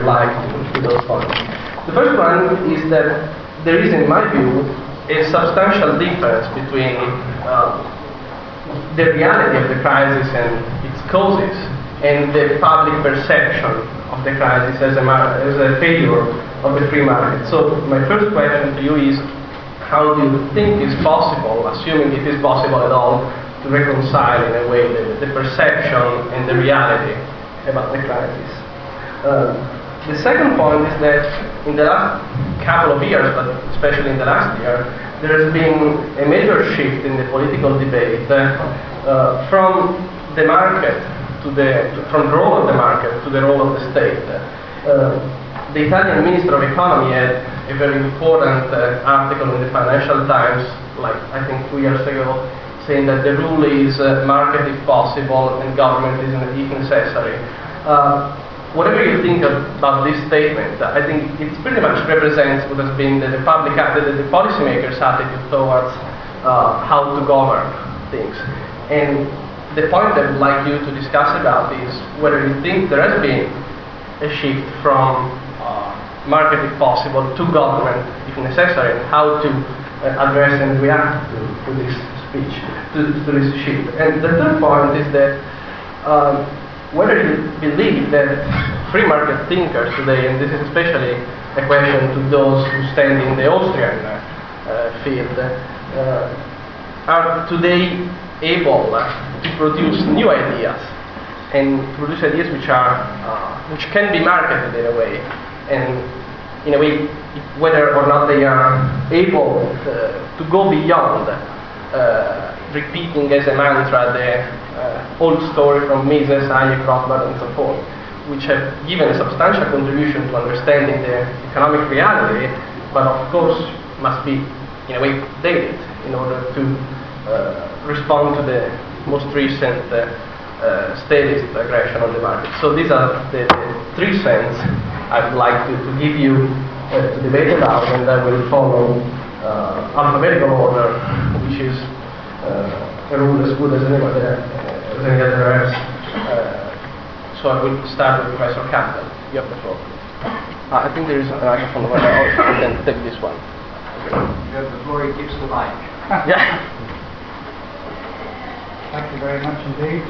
to those points. The first one is that there is, in my view, a substantial difference between uh, the reality of the crisis and its causes and the public perception of the crisis as a, as a failure of the free market. So my first question to you is, how do you think it's possible, assuming it is possible at all, to reconcile in a way the, the perception and the reality about the crisis? Uh, the second point is that in the last couple of years, but especially in the last year, there has been a major shift in the political debate uh, from the market to the to, from the role of the market to the role of the state. Uh, the Italian Minister of Economy had a very important uh, article in the Financial Times, like I think two years ago, saying that the rule is uh, market if possible and government is if necessary. Uh, whatever you think of, about this statement, I think it pretty much represents what has been the, the public, the, the policymakers' attitude towards uh, how to govern things. And the point I would like you to discuss about is whether you think there has been a shift from uh, market, if possible, to government, if necessary, and how to uh, address and react to, to this speech, to, to, this shift. And the third point is that. Um, whether you believe that free market thinkers today, and this is especially a question to those who stand in the Austrian uh, field, uh, are today able to produce new ideas and produce ideas which are uh, which can be marketed in a way, and in a way, whether or not they are able uh, to go beyond uh, repeating as a mantra the uh, old story from Mises, Hayek, Rothbard, and so forth, which have given a substantial contribution to understanding the economic reality, but of course must be, in a way, dated in order to uh, respond to the most recent uh, uh, statist aggression on the market. So these are the, the three cents I would like to, to give you uh, to debate about, and I will follow uh, alphabetical order, which is uh, a rule as good as any other, as any other else. Uh, so I will start with Professor Campbell. You have the floor. Uh, I think there is a microphone over there. I can take this one. You have the floor, he keeps the mic. yeah. Thank you very much indeed.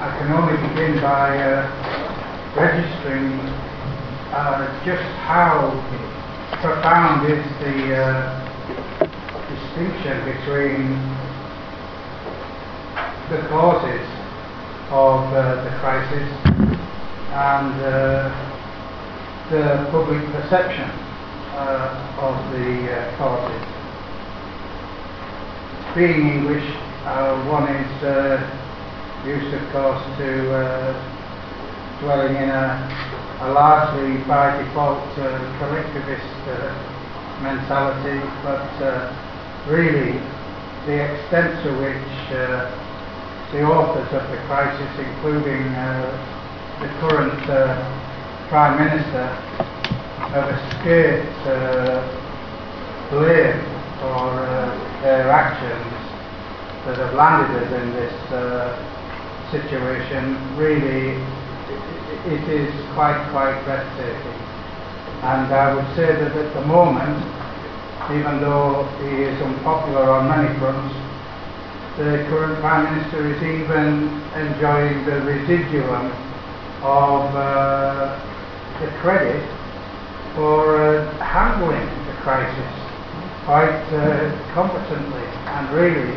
I can only begin by uh, registering uh, just how profound is the uh, distinction between the causes of uh, the crisis and uh, the public perception uh, of the uh, causes. Being English, uh, one is used, of course, to dwelling in a a largely by default uh, collectivist uh, mentality, but uh, really the extent to which uh, the authors of the crisis, including uh, the current Prime Minister, have escaped blame for their actions that have landed us in this situation really it is quite, quite breathtaking. And I would say that at the moment, even though he is unpopular on many fronts, the current Prime Minister is even enjoying the residuum of uh, the credit for uh, handling the crisis quite uh, competently and really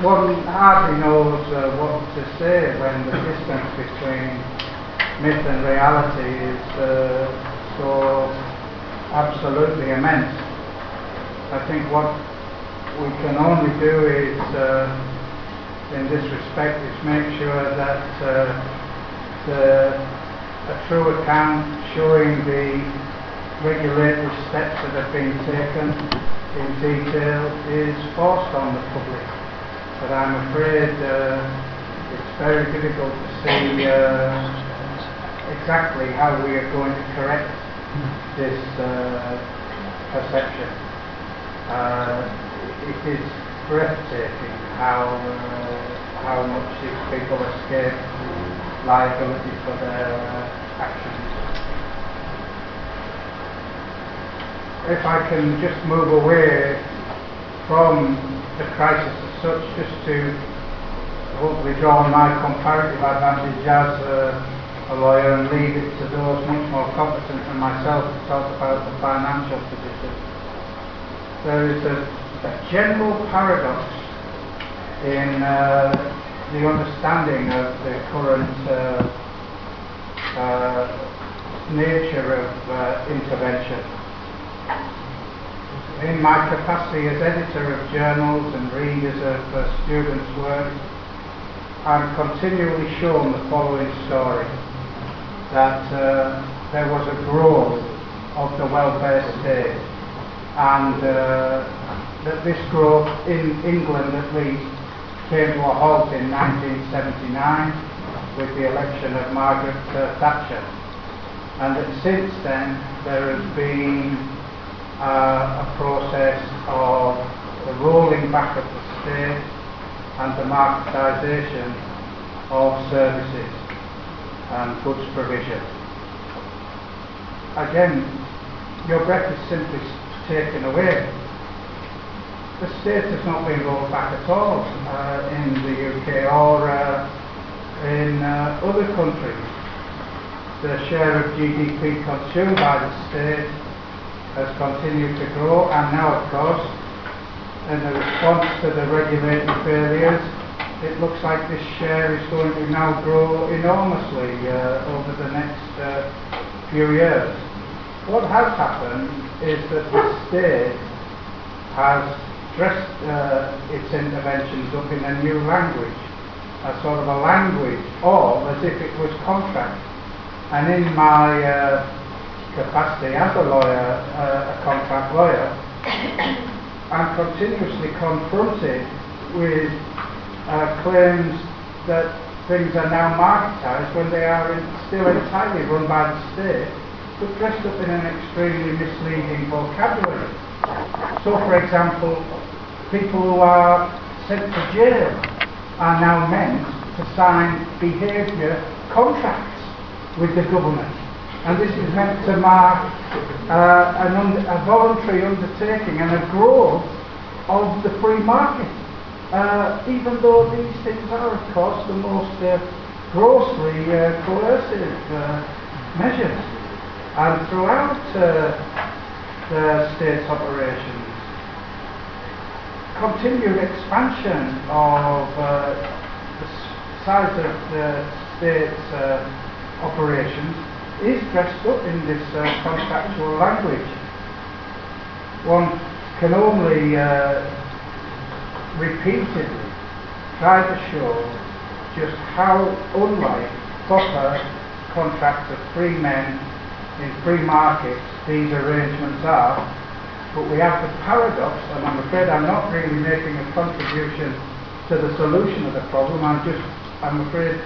one hardly knows uh, what to say when the distance between myth and reality is uh, so absolutely immense. I think what we can only do is, uh, in this respect, is make sure that uh, the, a true account showing the regulatory steps that have been taken in detail is forced on the public. But I'm afraid uh, it's very difficult to see uh, exactly how we are going to correct this uh, perception. Uh, it is breathtaking how uh, how much these people escape liability for their uh, actions. If I can just move away from the crisis as such, just to hopefully draw on my comparative advantage as a, a lawyer and leave it to those much more competent than myself to talk about the financial position. There is a, a general paradox in uh, the understanding of the current uh, uh, nature of uh, intervention. In my capacity as editor of journals and readers of uh, students' work, I'm continually shown the following story that uh, there was a growth of the welfare state and uh, that this growth in England at least came to a halt in 1979 with the election of Margaret uh, Thatcher and that since then there has been uh, a process of the rolling back of the state and the marketisation of services and goods provision. Again, your breath is simply taken away. The state has not been rolled back at all uh, in the UK or uh, in uh, other countries. The share of GDP consumed by the state has continued to grow and now of course in the response to the regulatory failures, it looks like this share is going to now grow enormously uh, over the next uh, few years. What has happened is that the state has dressed uh, its interventions up in a new language, a sort of a language, or as if it was contract. And in my uh, capacity as a lawyer, uh, a contract lawyer, I'm continuously confronted with uh, claims that things are now marketised when they are still entirely run by the state, but dressed up in an extremely misleading vocabulary. So, for example, people who are sent to jail are now meant to sign behaviour contracts with the government and this is meant to mark uh, un- a voluntary undertaking and a growth of the free market. Uh, even though these things are, of course, the most uh, grossly uh, coercive uh, measures. And throughout uh, the state's operations, continued expansion of the size of the state's operations is dressed up in this uh, contractual language. One can only uh, repeatedly try to show just how unlike proper contracts of free men in free markets these arrangements are. But we have the paradox, and I'm afraid I'm not really making a contribution to the solution of the problem. I'm just, I'm afraid,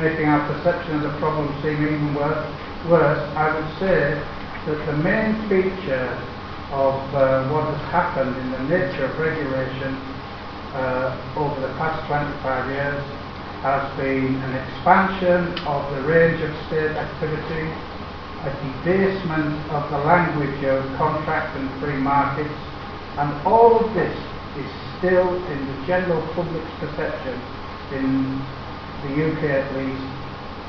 making our perception of the problem seem even worse worse, I would say that the main feature of uh, what has happened in the nature of regulation uh, over the past 25 years has been an expansion of the range of state activity, a debasement of the language of contract and free markets, and all of this is still in the general public's perception, in the UK at least,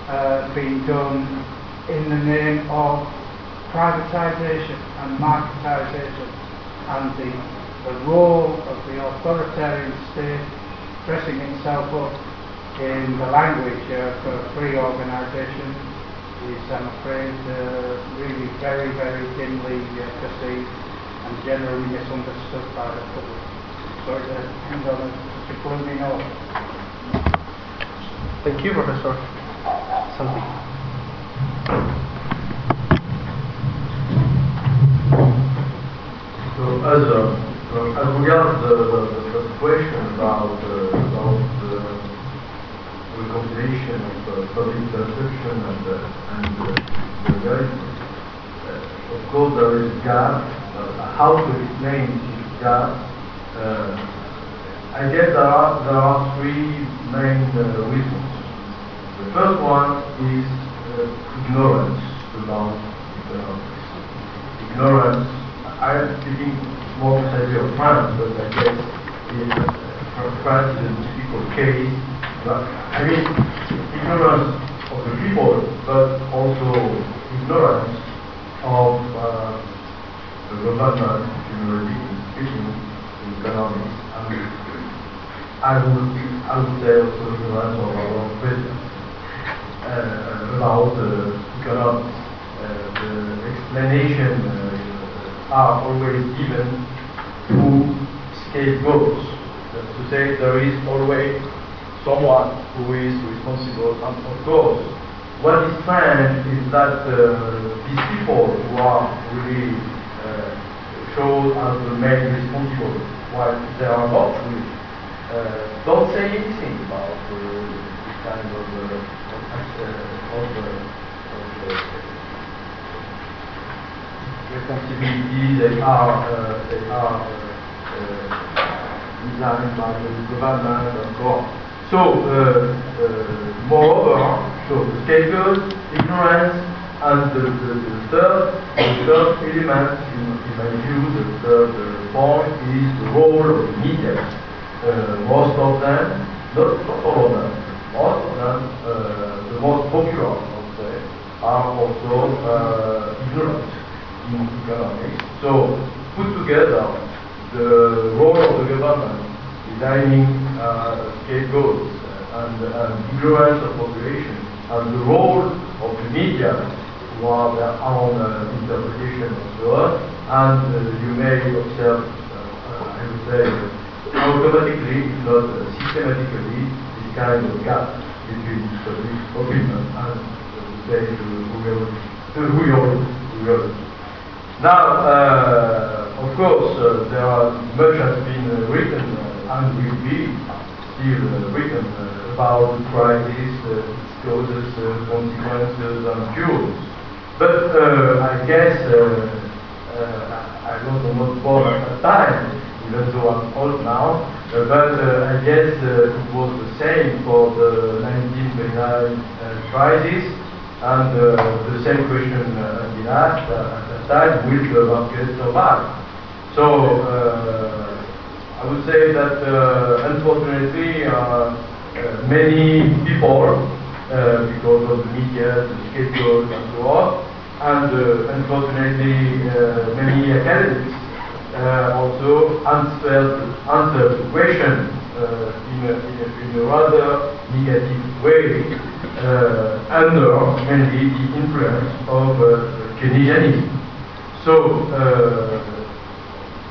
uh, being done in the name of privatisation and marketisation and the, the role of the authoritarian state dressing itself up in the language of uh, free organisation is, I'm afraid, uh, really very, very dimly uh, perceived and generally misunderstood by the public. Sorry to end on such a gloomy note. Thank you, Professor. Something. So as, uh, as regards the, the, the first question about, uh, about the reconciliation of public perception and, and reality, uh, of course there is gap. Uh, how to explain this gap uh, I guess there are, there are three main reasons. The first one is ignorance about economics. Ignorance, I am speaking more precisely of France, but I guess in France is a difficult case. I mean, ignorance of the people, but also ignorance of uh, the government, generally speaking, in economics. And I would, I would say also ignorance of our president uh, about uh, economics. Uh, the explanation uh, are always given to scapegoats. That's to say, there is always someone who is responsible, and of course, what is strange is that uh, these people who are really uh, shown as the main responsible, while they are not really, uh, don't say anything about uh, this kind of, uh, of, uh, of, uh, uh, responsibility. They are, they are designed by the government and. So, uh, uh, moreover, so the scapegoat, ignorance, and the, the, the third, the third element, in, in my view, the third uh, point is the role of the media. Most of them, not, not all of them, most of them, the most popular, I would say, are also ignorant in economics. So, put together the role of the government designing scapegoats and, and ignorance of population and the role of the media who their own uh, interpretation and so. And uh, you may observe, uh, I would say, automatically, if not uh, systematically, this kind of gap between public opinion and, uh, say, the the real, reality. Now, uh, of course, uh, there are much has been uh, written uh, and will be still written about the crisis, causes, consequences, and cures. But uh, I guess uh, uh, I was not born at that time, even though I'm old now. But I guess it was the same for the 1929 uh, crisis. And the same question uh, been asked at that time, will the market survive? So I would say that uh, unfortunately uh, uh, many people, uh, because of the media, the scapegoats and so on, and uh, unfortunately uh, many academics also answered, answered the question in, a, in, a, in a rather negative way under mainly the influence of Keynesianism. So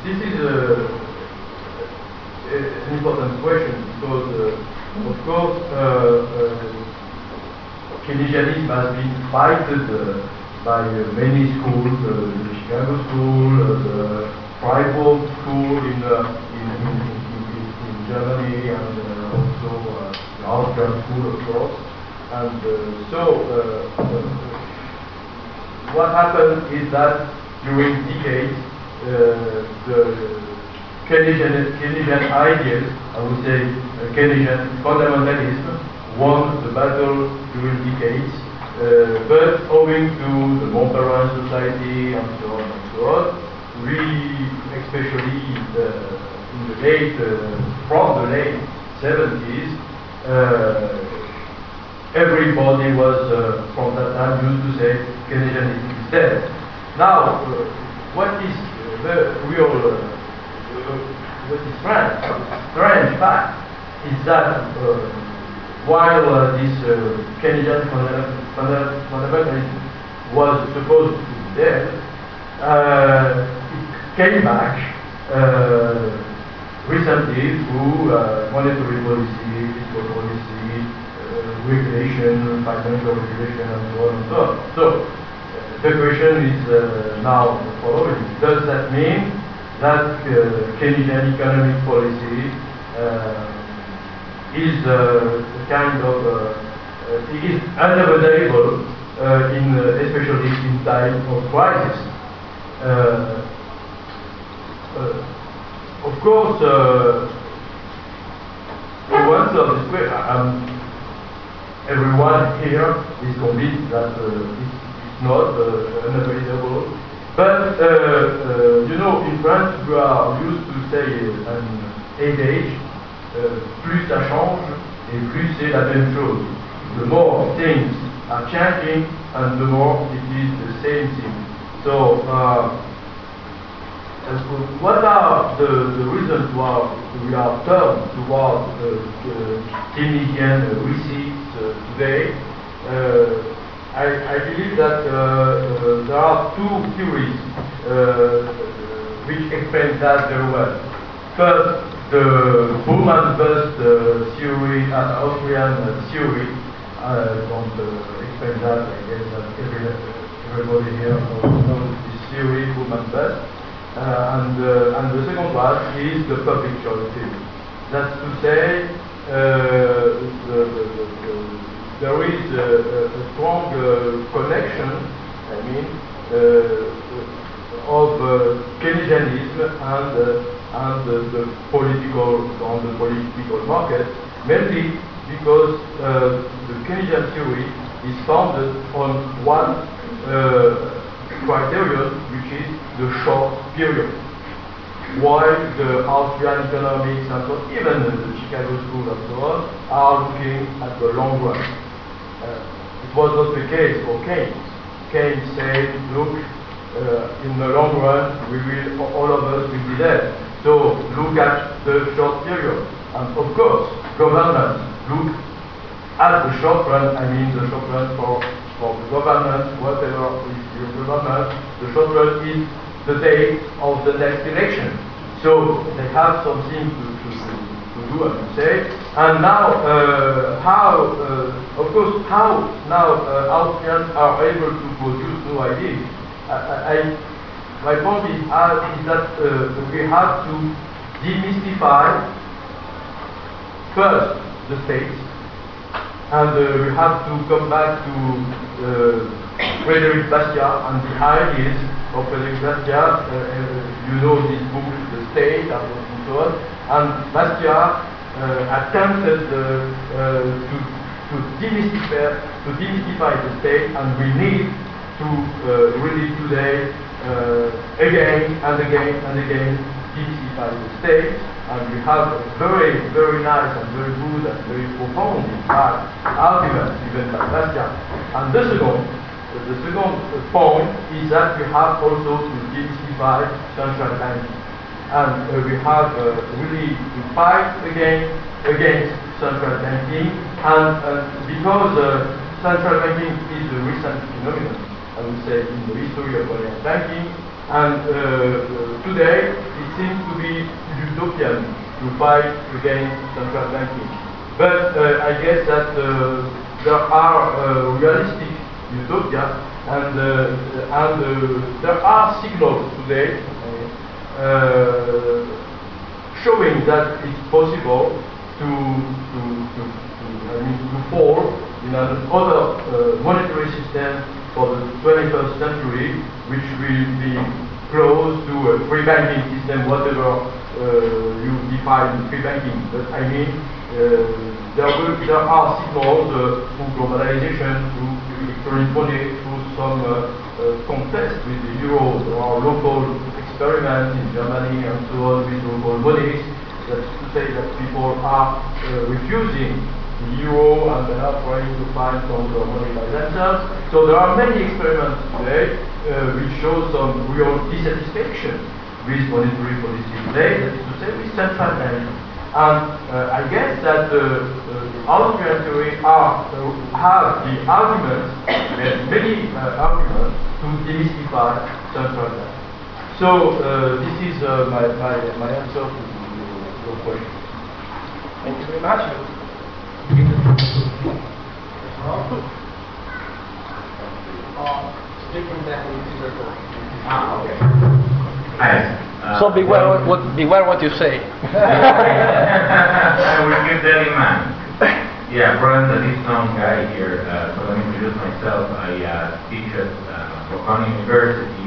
this is a- an important question because, uh, of course, uh, uh, Keynesianism has been fighted uh, by uh, many schools, uh, the Chicago School, uh, the Freiburg School in, in, in, in, Germany, and also the Austrian School, of course. And so, what happened is that during decades, the Keynesian, Keynesian ideas, I would say uh, Keynesian fundamentalism, won the battle during decades, uh, but owing to the Mont Pelerin Society and so on and so on, we, especially uh, in the late, uh, from the late 70s, uh, everybody was uh, from that time used to say Keynesianism is dead. Now, uh, what is the real, uh, uh, what is strange, fact is that uh, while uh, this uh, Keynesian funda- funda- was supposed to be dead, uh, it came back uh, recently through uh, monetary policy, fiscal policy, uh, regulation, financial regulation, and so on and so on. So, the question is now the following. Does that mean that uh, Keynesian economic policy uh, is uh, kind of, uh, uh, it is unavoidable uh, in, uh, especially in time of crisis? Uh, uh, of course, uh, to answer this um, everyone here is convinced that uh, it's, it's not uh, unavoidable. But, uh, uh, you know, in France, we are used to say an adage, uh, plus ça change et plus c'est la même chose. The more things are changing and the more it is the same thing. So, uh, what are the, the reasons why we are turned toward uh, the Keynesian uh, today? Uh, I, I, believe that uh, uh, there are two theories uh, which explain that very well. First, the boom and bust theory, an Austrian theory. I don't explain that. I guess that every, everybody here knows this theory, boom and bust. Uh, and, uh, and the second one is the public choice theory. That's to say, uh, the, the, the, there is a, a strong uh, connection, I mean, uh, of uh, Keynesianism and, and the, the, political, on the political market, mainly because the Keynesian theory is founded on one criterion, which is the short period. While the Austrian economics and so even the Chicago School and so on, are looking at the long run. Uh, it was not the case for Keynes. Keynes said, look, uh, in the long run, we will, all of us will be dead. So look at the short period. And of course, governments look at the short run, I mean the short run for for the government, whatever is your government, the short run is the date of the next election. So they have something to do and to say. And now, uh, how, uh, of course, how now uh, Austrians are able to produce new ideas. I, I, my point is, uh, is that uh, we have to demystify first the states and uh, we have to come back to Frederick Bastiat and the ideas of Frederick Bastiat. You know this book, The State, on. And Bastiat uh, attempted uh, uh, to, to, demystify, to demystify the state, and we need to really today again and again and again demystify the state and we have very, very nice and very good and very profound, in fact, arguments even by Bastiat. And the second, the second point is that we have also to demystify central banking. And uh, we have uh, really to fight again against central banking, and uh, because uh, central banking is a recent phenomenon, I would say, in the history of banking, and uh, today it seems to be utopian to fight against central banking. But uh, I guess that uh, there are uh, realistic utopia and, uh, and uh, there are signals today uh, showing that it's possible to, to, to, to, I mean, to fall in another monetary system for the 21st century, which will be close to a free banking system, whatever uh, you define free banking. But I mean, uh, there, will, there are signals uh, through globalization, through electronic money, through some contest with the euro. or local experiments in Germany and so on with. That's to say that people are refusing the euro and they are trying to find some money by themselves. So there are many experiments today uh, which show some real dissatisfaction with monetary policy today, that is to say with central bank. And uh, I guess that the uh, Austrian theory are, uh, have the arguments, many uh, arguments to demystify central bank. So uh, this is uh, my, my, my answer to your question. Thank you very much. Speaking that Ah, okay. Uh, so beware what, what, beware what you say. I will keep that in mind. Yeah, Brian, the least known guy here. Uh, so let me introduce myself. I uh, teach at uh, Bocconi University,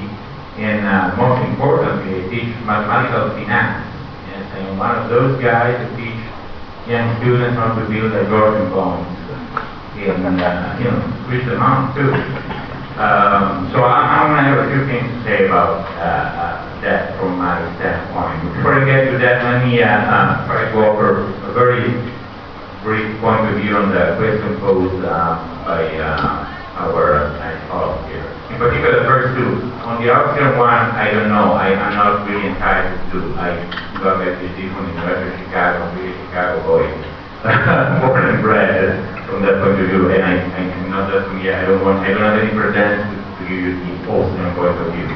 and uh, most importantly, I teach mathematical finance. And I'm one of those guys who teach young students how to build their Gordon bones and, uh, you know, reach the mountain too. Um, so I, I'm going to have a few things to say about uh, uh, that from my standpoint. Before I get to that, let me uh, uh, try to offer a very brief point of view on the question posed by our uh, colleague here. In particular, first two. On the option one, I don't know. I, I'm not really entitled to. I got my PhD from the University of Chicago. I'm really a Chicago boy. Born and bred from that point of view, and I, I'm not just me. I don't want. I don't have any pretense to, to give you the Austrian point of view.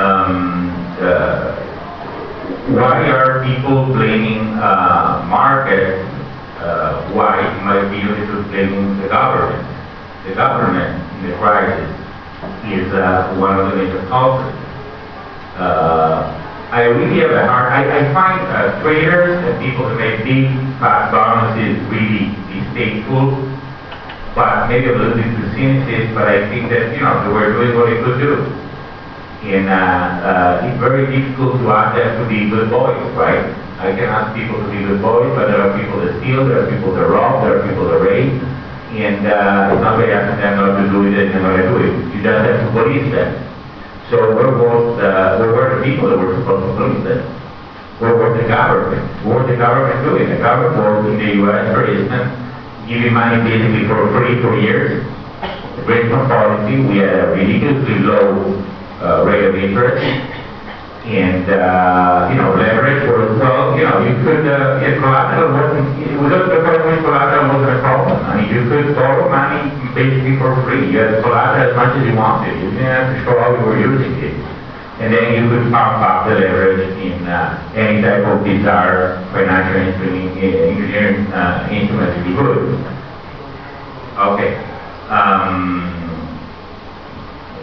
Um, uh, why are people blaming uh, market? Uh, why, in my view, it is blaming the government. The government in the crisis is uh, one of the major culprits. Uh, I really have a hard, I, I find uh, traders and people who make big fat bonuses really distasteful, but maybe a little bit too cynicism, but I think that, you know, they were doing what they could do. And uh, uh, it's very difficult to ask them to be good boys, right? I can ask people to be good boys, but there are people that steal, there are people that rob, there are people that rape, and uh, very asking them not to do it and they're not to do it. You just have to police them. So where was the, where were the people that were supposed to police them? Where was the government? What was the government doing? The government was in the U.S., for instance, giving money basically for free for years. Richmond policy, we had a ridiculously low uh, rate of interest. And, uh, you know, leverage was, well, you know, you could, uh, yeah, collateral wasn't, it was just the point when collateral wasn't a problem. I mean, you could borrow money basically for free. You had collateral as much as you wanted. You didn't have to show how you were using it. And then you could pump up the leverage in uh, any type of bizarre financial engineering uh, instrument if you could. Okay. Um,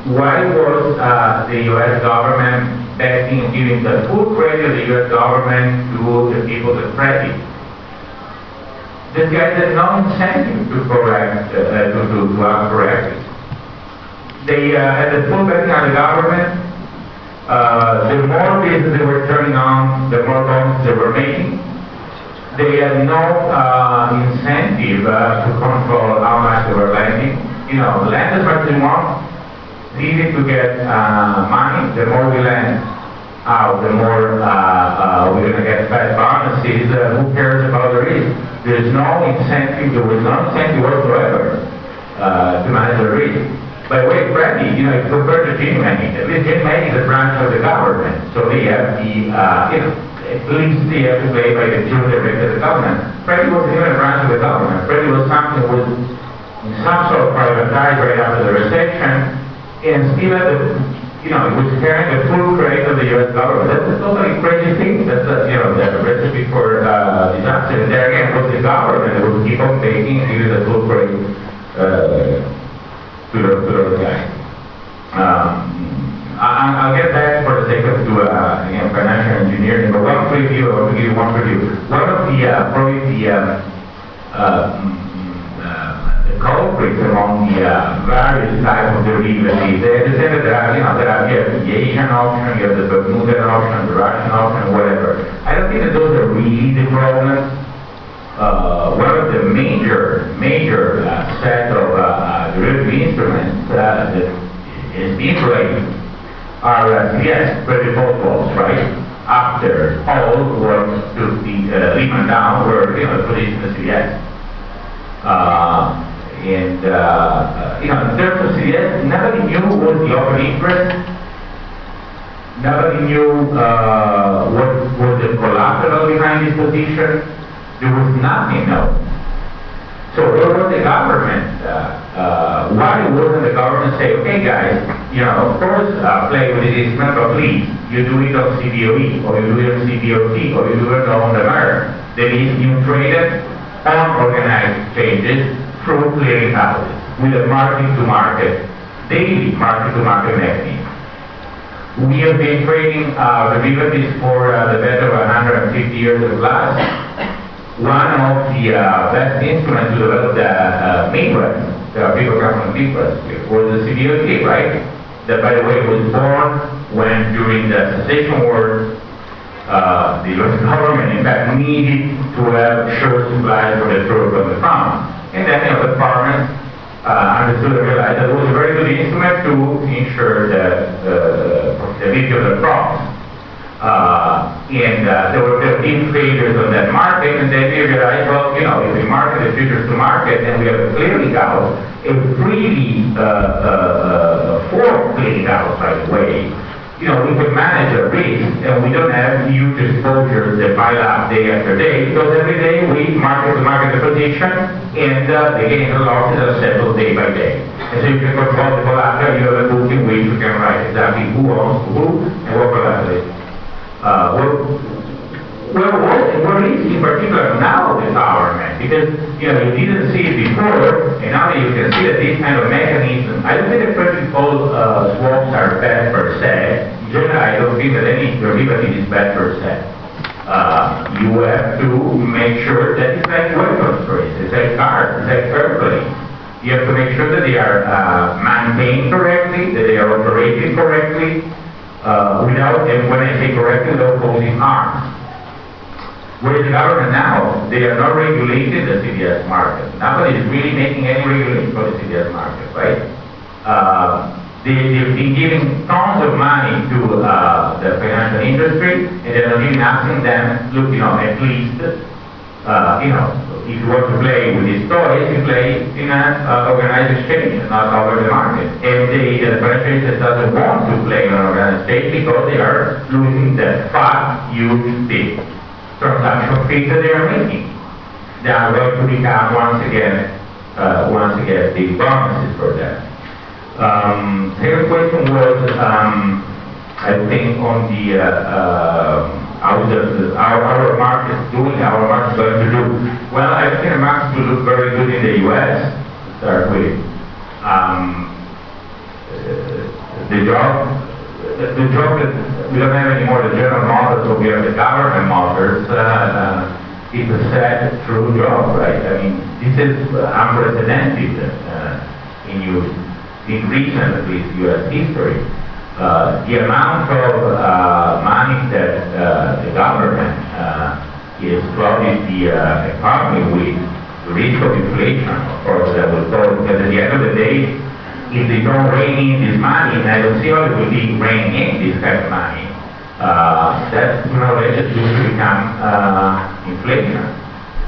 why was uh, the U.S. government backing giving the full credit of the U.S. government to the people that credit? This guy had no incentive to correct, uh, to, to, to act correctly. They uh, had the full backing of the government. Uh, the more business they were turning on, the more loans they were making. They had no uh, incentive uh, to control how much they were lending. You know, lend as much as easy to get uh, money. The more we lend out, the more uh, uh, we're going to get fat bonuses. Uh, who cares about the risk? There's no incentive, there was no incentive whatsoever uh, to manage the risk. By the way, Freddie, you know, you compare to Ginnie Mae, at least Ginnie Mae is a branch of the government, so they have the, uh, you know, at least they have to play by the tune directed the government. Freddie wasn't even a branch of the government. Freddie was something that in some sort of privatized right after the recession, and had the, you know, was carrying the full credit of the U.S. government. That's a totally crazy thing. That's a, you know, the recipe for uh, disaster. And there again, was the government would keep on making and the full credit uh, to the to those guys. Um, I, I'll get back for the sake of to uh, again, financial engineering, but one preview, I want to give you one preview. One of the uh, probably the um, uh, culprits among the uh, various types of derivatives. They that there are, you know, there are, the Asian option, you have the Bermudan option, the Russian option, whatever. I don't think that those are really the problems. Uh, one of the major, major uh, set of uh, derivative instruments uh, that is inflated are uh, CS, credit default right? After all what took the uh, Lehman down were, you know, put into the CS. Uh, and, uh, uh, you know, in terms of nobody knew what the open interest, nobody knew uh, what was the collateral behind this position. There was nothing known. So where was the government? Uh, uh, why wasn't the government say, okay guys, you know, of course uh, play with this instrument, but please, you do it on CBOE, or you do it on CBOT, or you do it on the Merc. That means you trade it on organized exchanges through clearing with a mark-to-market, daily mark-to-market mechanism. We have been trading uh, derivatives for uh, the better of 150 years of glass one of the uh, best instruments to develop the uh, Midwest, the people come from Midwest, was the CBOT, right? That, by the way, was born when during the secession war, uh, the US government, in fact, needed to have sure supplies for the fruit from the farm. Then, you know, the farmers uh, and realized that it was a very good instrument to ensure the uh, profitability of the crops. Uh, and uh, there were 15 failures on that market, and then we realized, well, you know, if we market the futures to market, then we have a clearing house, a freely uh, uh, uh, fourth clearing house, by the way, you know, we can manage a risk and we don't have huge exposures that pile up day after day because every day we market the market the position and uh, the gains and losses are settled day by day. And so you can control the collateral, you have a book in which you can write exactly who owns who and what collateral is. Uh, well, what, what is in particular now the government? Because, you know, you didn't see it before, and now you can see that this kind of mechanism, I don't think the principal uh, swaps are bad per se. In general, I don't think that any derivative is bad per se. Uh, you have to make sure that it's like weapons, for instance, it's like cars, it's like airplanes. You have to make sure that they are uh, maintained correctly, that they are operated correctly, uh, without, and when I say correctly, without causing harm. The government now, they are not regulating the CDS market. Nobody is really making any regulation for the CDS market, right? Uh, they, they've been giving tons of money to uh, the financial industry, and they're not even asking them, look, you know, at least, uh, you know, if you want to play with these toys, you play in an uh, organized exchange, not over the market. And the financial industry doesn't want to play in an organized exchange because they are losing the fat, huge, big transaction fees that they are making. They are going to become once again, uh, once again, the bonuses for them. Um, second question was, um, I think on the, uh, uh, the, our, our market is doing, our market is going to do. Well, I think the market will look very good in the U.S. to start with. Um, uh, the job the, job that we don't have anymore the general motors, so we have the government motors, uh, uh, a sad, true job, right? I mean, this is unprecedented uh, in, in recent, at least, U.S. history. Uh, the amount of uh, money that uh, the government is flooding the economy with the risk of inflation, of course, that will go, because at the end of the day, if they don't rein in this money, and I don't see how they will be reining in this kind of money, uh, or less just going to become uh, inflation.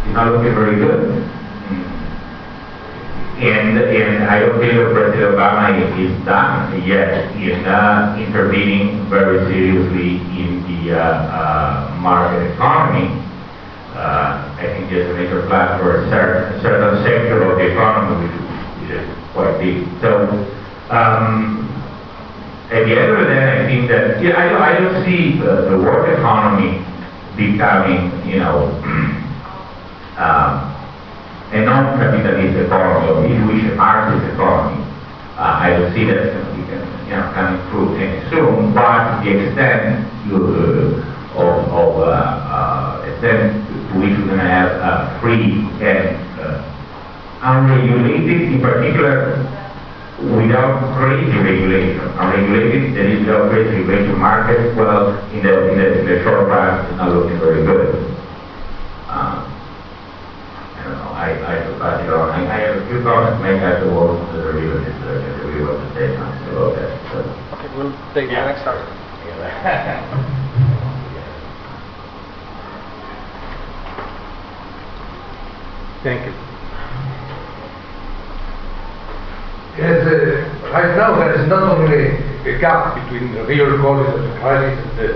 It's not looking very good. And, and I don't think that President Obama is done yet in uh, intervening very seriously in the uh, uh, market economy. Uh, I think there's a major plan for a certain, certain sector of the economy which is quite big. So, um, at the end of the day, I think that yeah, I, don't, I don't see the, the world economy becoming, you know, um, a non-capitalist economy or should market economy. Uh, I don't see that you know, coming through any soon, but the extent you, uh, of, of uh, uh, extent to which we're going to have uh, free and uh, unregulated, in particular, without crazy regulation. Unregulated, that is without crazy regulation market, well, in the, in the, in the short run, it's not looking very good. Um, I don't know, I, I should pass it on. I, I have a few comments to make afterwards, the derivatives, uh, the really want to say something about that. So. Okay, we'll take the next topic. Thank you. Uh, right now there is not only a gap between the real causes of the crisis and the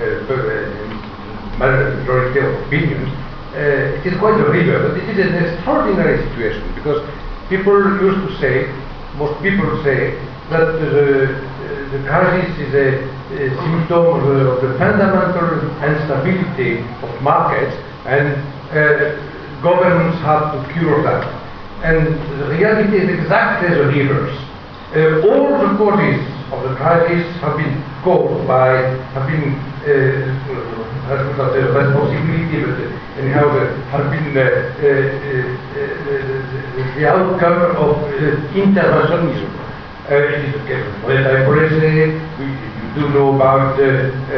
uh, uh, majority of opinions, uh, it is quite a river, but it is an extraordinary situation because people used to say, most people say, that the, the crisis is a, a symptom of the, of the fundamental instability of markets and uh, governments have to cure that. And the reality is exactly the reverse. Uh, all the causes of the crisis have been caused by, have been, uh, not the responsibility, but anyhow, the, have been uh, uh, uh, the outcome of interventionism. Uh, it is okay, monetary policy, we, do know about uh, uh,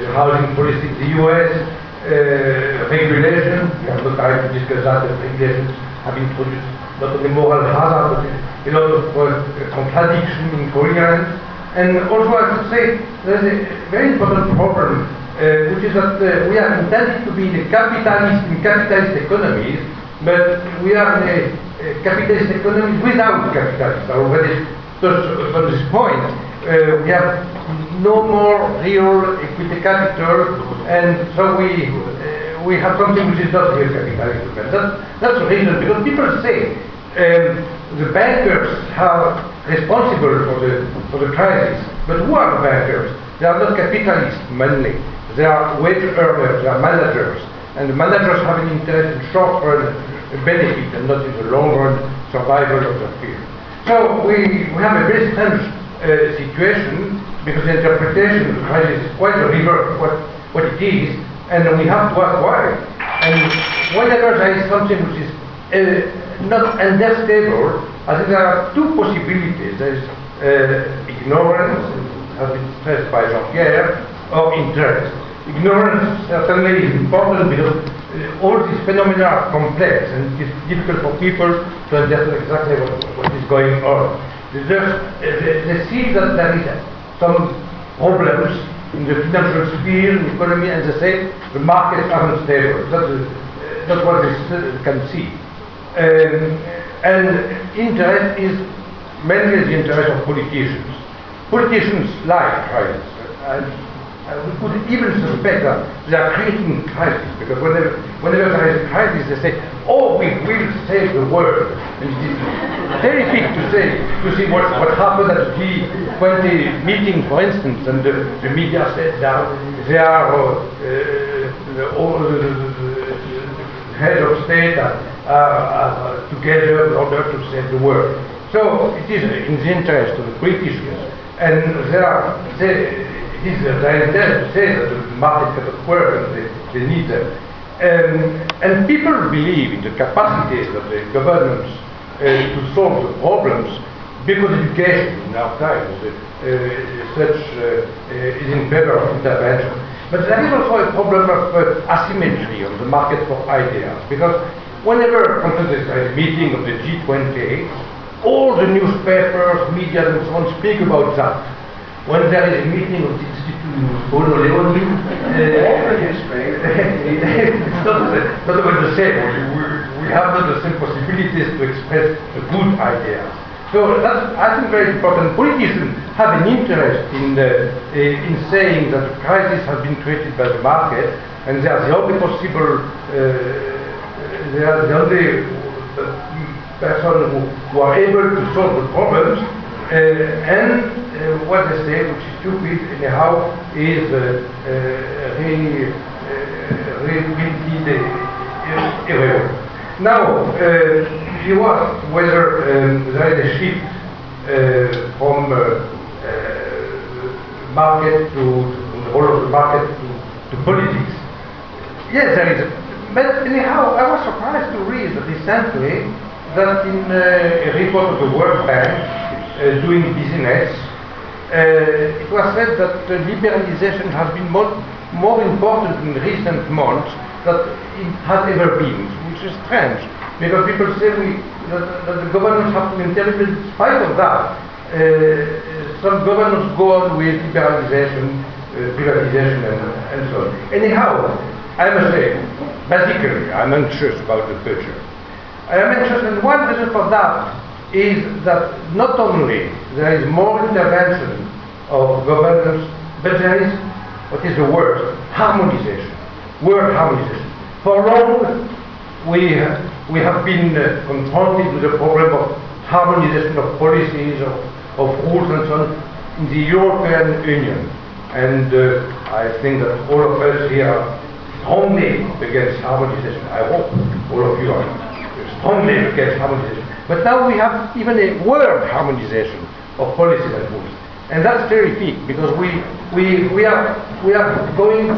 the housing policy in the US, uh, regulation. We have no time to discuss that. The regulations have introduced not only moral hazard, a lot of contradiction, incoherence. And also, I should say, there's a very important problem, uh, which is that uh, we are intended to be in a capitalist, in capitalist economies, but we are in a, a capitalist economy without capitalists. I already touched on this point. Uh, we have no more real equity capital, and so we uh, we have something which is not real capitalism. And that, that's the reason, because people say um, the bankers are responsible for the, for the crisis. But who are the bankers? They are not capitalists mainly. They are wage earners, they are managers. And the managers have an interest in short run benefit and not in the long run survival of the firm. So we, we have a very strange uh, situation because the interpretation of the crisis is quite a reverse of what, what it is, and we have to ask why. And whenever there is something which is uh, not understandable, I think there are two possibilities. There is uh, ignorance, as been stressed by Jean-Pierre, or interest. Ignorance certainly is important because uh, all these phenomena are complex and it is difficult for people to understand exactly what, what is going on. They just uh, they, they see that there is some problems in the financial sphere, in the economy, and they say the markets are unstable. That's, uh, that's what they can see. Um, and interest is mainly the interest of politicians. Politicians like crisis. And we could even suspect that they are creating crisis because whenever, whenever there is a crisis, they say, "Oh, we will save the world." And it is terrific to say to see what, what happened at the G20 meeting, for instance, and the, the media said that they are uh, uh, all the, head of state are, are together in order to save the world. So it is in the interest of the politicians, and there are they, it is their intent to say that the market cannot work and they, they need them. And people believe in the capacities of the governments uh, to solve the problems because education in our times uh, uh, such uh, uh, is in favor of intervention. But there is also a problem of uh, asymmetry on the market for ideas because whenever, for instance, there is a meeting of the G20, all the newspapers, media, and so on speak about that. When there is a meeting of the Institute Bruno Leoni, it's not, the- not about the same. We, we have not the same possibilities to express a good idea. So that's, I think, very important. Politicians have an interest in, the, eh, in saying that the crisis has been created by the market, and they are the only possible, uh, they are the only uh, person who, who are able to solve the problems. Uh, and uh, what they say, which is stupid anyhow, is uh, uh, really, uh, really irrelevant. Now, you asked whether um, there is a shift uh, from uh, uh, market to, to the role of the market to, to politics. Yes, there is. But anyhow, I was surprised to read recently that in uh, a report of the World Bank doing business, it was said that liberalization has been more, more important in recent months than it has ever been, which is strange, because people say we, that, that the governments have to intervene. In spite of that, uh, some governments go on with liberalization, uh, privatization, and, and so on. Anyhow, I must say, basically, I'm anxious about the future. I am anxious, and one reason for that is that not only there is more intervention of governments, but there is what is the word, harmonization, world harmonization. For long, we have, we have been uh, confronted with the problem of harmonization of policies, of, of rules, and so on in the European Union. And uh, I think that all of us here are strongly against harmonization. I hope all of you are strongly against harmonization. But now we have even a world harmonization of policies and rules. And that's very big because we, we, we, are, we are going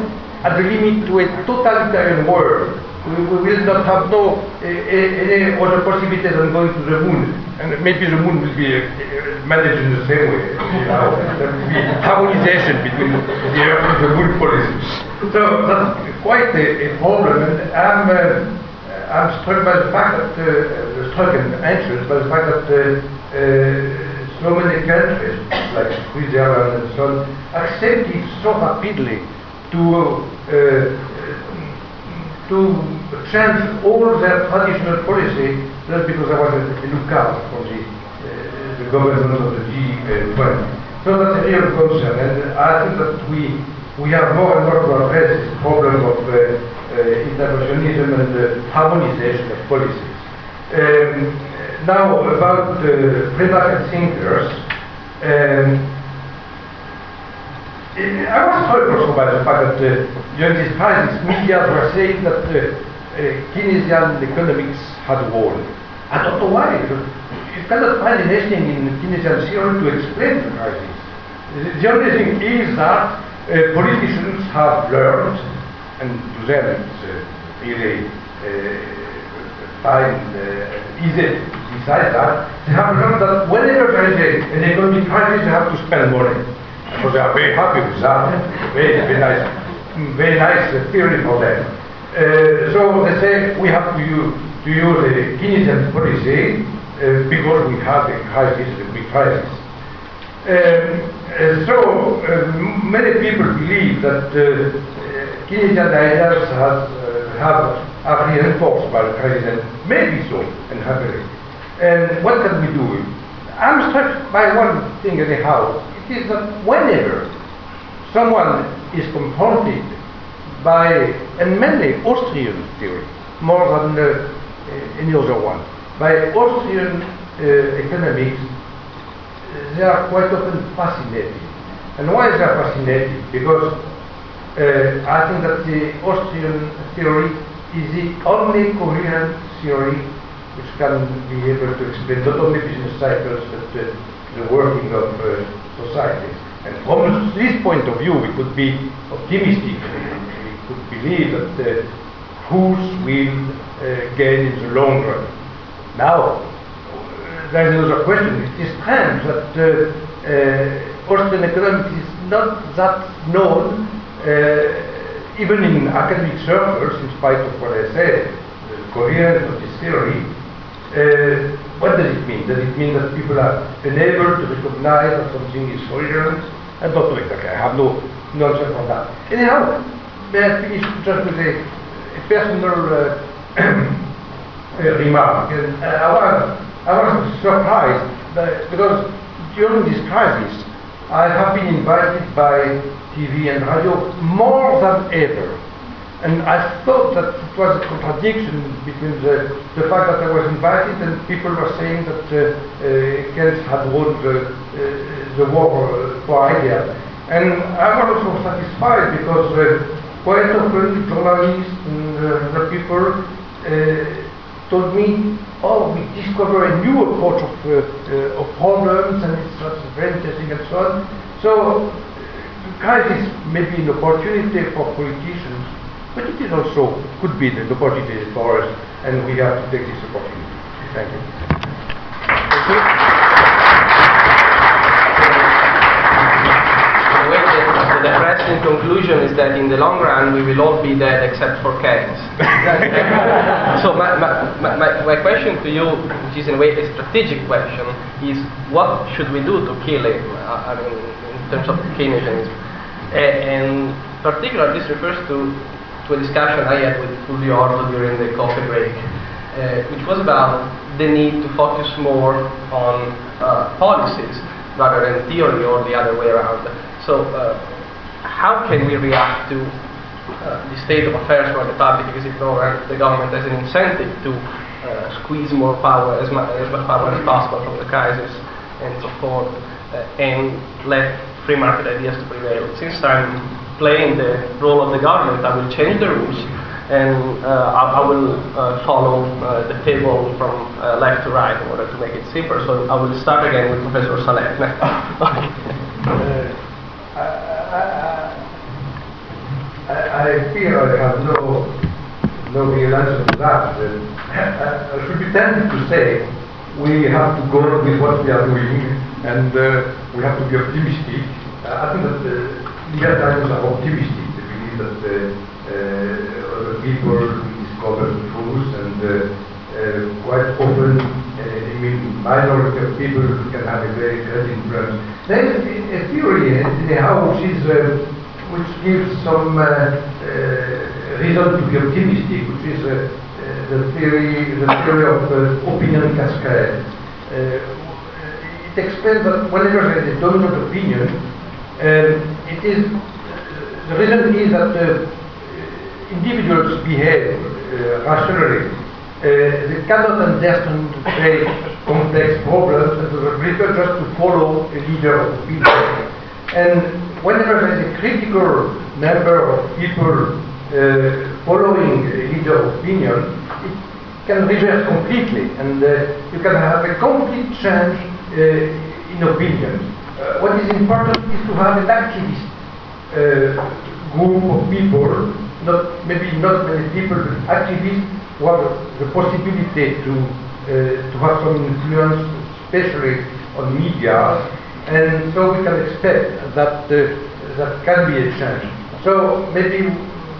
at the limit to a totalitarian world we, we will not have no any other possibility than going to the moon. And maybe the moon will be uh, managed in the same way. You know, there will be harmonization between the Earth and the moon policy. So that's quite a, a problem. And I'm, uh, I'm struck by the fact that, uh, struck and anxious by the fact that uh, uh, so many countries, like Switzerland and so on, accepted so rapidly to uh, to change all their traditional policy just because there was a, a from the, uh, the government of the G20. So that's a real concern, and I think that we we have more and more to address this problem of uh, uh, interventionism and uh, harmonization of policies. Um, now about uh, free market thinkers. Um, I was struck also by the fact that during this crisis, media were saying that uh, uh, Keynesian economics had won. I don't know why. You cannot find anything in Keynesian theory to explain the crisis. The only thing is that uh, politicians have learned, and to them it's uh, really uh, fine, uh, easy to decide that, they have learned that whenever there is an economic crisis, they have to spend money. So they are very happy with that. Very, very nice, very nice theory for them. Uh, so they say we have to use, to use the Keynesian policy uh, because we have a crisis, a big crisis. Um, uh, so uh, many people believe that uh, Keynesian ideas has, uh, have are reinforced by the crisis, and maybe so, and happily. And what can we do? I'm struck by one thing anyhow is that whenever someone is confronted by, and mainly Austrian theory, more than uh, any other one, by Austrian uh, economics, they are quite often fascinated. And why is that fascinating? Because uh, I think that the Austrian theory is the only coherent theory which can be able to explain not only business cycles but uh, the working of uh, societies. And from this point of view, we could be optimistic. We could believe that the will uh, gain in the long run. Now, there is another question. It is strange that uh, uh, Austrian economics is not that known, uh, even in academic circles, in spite of what I said, the coherence of this theory. What does it mean? Does it mean that people are unable to recognize that something is coherent? I don't know exactly. I have no, no answer for that. Anyhow, may I finish just with a, a personal uh, remark? Uh, I, was, I was surprised that, because during this crisis, I have been invited by TV and radio more than ever and I thought that it was a contradiction between the, the fact that I was invited and people were saying that uh, uh, had won the, uh, the war for ideas. And I was also satisfied because uh, quite often journalists and uh, other people uh, told me, oh, we discover a new approach of, of problems and it's very interesting and so on. So, crisis may be an opportunity for politicians but it is also could be the opportunity for us, and we have to take this opportunity. Thank you. Thank you. The, way the, the depressing conclusion is that in the long run we will all be dead except for Keynes. so my, my, my, my question to you, which is in a way a strategic question, is what should we do to kill him? Uh, I mean, in terms of Keynesianism. Uh, and particularly this refers to to a discussion I had with Fulvio Ortu during the coffee break, uh, which was about the need to focus more on uh, policies rather than theory or the other way around. So, uh, how can we react to uh, the state of affairs where the public is ignorant, the government has an incentive to uh, squeeze more power, as much, as much power as possible from the crisis, and so forth, uh, and let free market ideas to prevail. Since I'm playing the role of the government, I will change the rules and uh, I, I, will uh, follow uh, the table from uh, left to right in order to make it simpler. So I will start again with Professor Salin. Uh, I, I, I, feel I have no no real answer to that. Uh, I, I should be tempted to say we have to go with what we are doing and we have to be optimistic. I think that uh, libertarians are optimistic. They believe that uh, uh, people will discover the truth and uh, uh, quite often, uh, I mean, minority of people can have a very great influence. There is a theory anyhow which is uh, which gives some uh, uh, reason to be optimistic, which is uh, uh, the theory the theory of uh, opinion cascade. Uh, it explains that whenever there is a dominant opinion, it is the reason is that individuals behave uh, rationally. Uh, they cannot understand very complex problems and they prefer just to follow a leader of opinion. And whenever there is a critical number of people uh, following a leader opinion, it can reverse completely and uh, you can have a complete change uh, in opinion. What is important is to have an activist uh, group of people, not maybe not many people, but activists who have the possibility to uh, to have some influence, especially on media, and so we can expect that uh, that can be a change. So maybe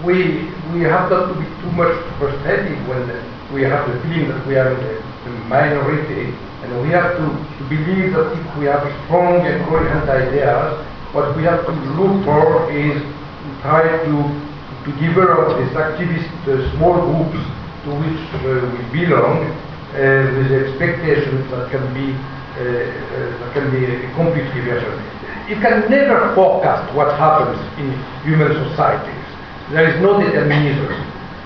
we we have not to be too much frustrated when we have the feeling that we are in a minority, and we have to, believe that if we have strong and coherent ideas, what we have to look for is try to to develop these activist uh, small groups to which uh, we belong uh, with expectations that can be uh, uh, that can be a complete reversion. You can never forecast what happens in human societies. There is no determinism.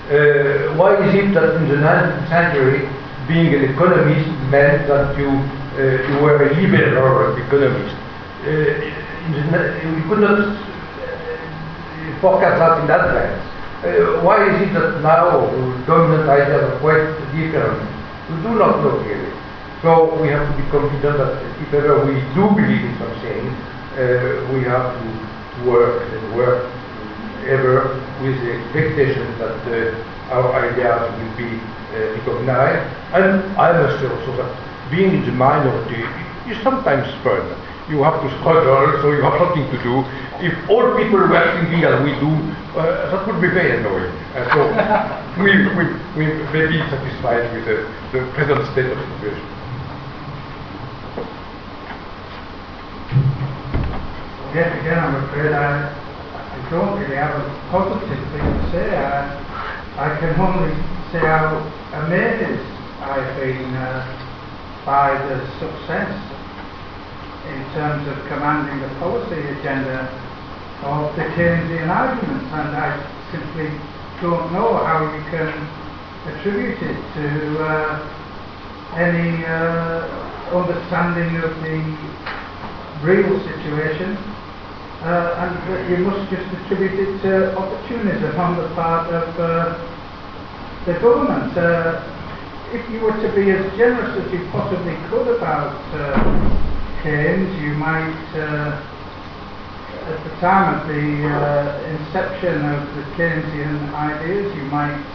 Uh, why is it that in the 19th century, being an economist meant that you uh, you were a liberal economist? Uh, you could not uh, forecast that in advance. Uh, why is it that now dominant ideas are quite different? We do not know really. So we have to be confident that if ever we do believe in something, uh, we have to work and work ever with the expectation that uh, our ideas will be uh, recognized. And I must say also that being in the minority is sometimes fun. You have to struggle, so you have something to do. If all people were thinking as we do, uh, that would be very annoying. Uh, so we, we, we may be satisfied with the, the present state of the situation. Yet again, I'm afraid I, I don't really have a positive thing to say. I, I can only say how amazed I've been uh, by the success in terms of commanding the policy agenda of the Keynesian arguments, and I simply don't know how you can attribute it to uh, any uh, understanding of the real situation, uh, and you must just attribute it to opportunism on the part of uh, the government. Uh, if you were to be as generous as you possibly could about uh, Keynes, you might, uh, at the time of the uh, inception of the Keynesian ideas, you might,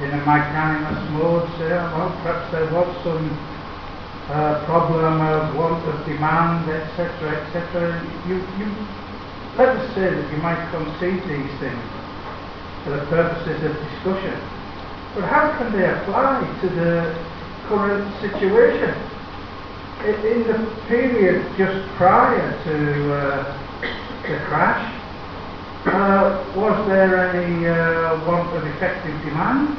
in a magnanimous mode, say, well, perhaps there was some uh, problem of want of demand, etc., etc. You, you, let us say that you might concede these things for the purposes of discussion. But how can they apply to the current situation? In the period just prior to uh, the crash, uh, was there any uh, want of effective demand?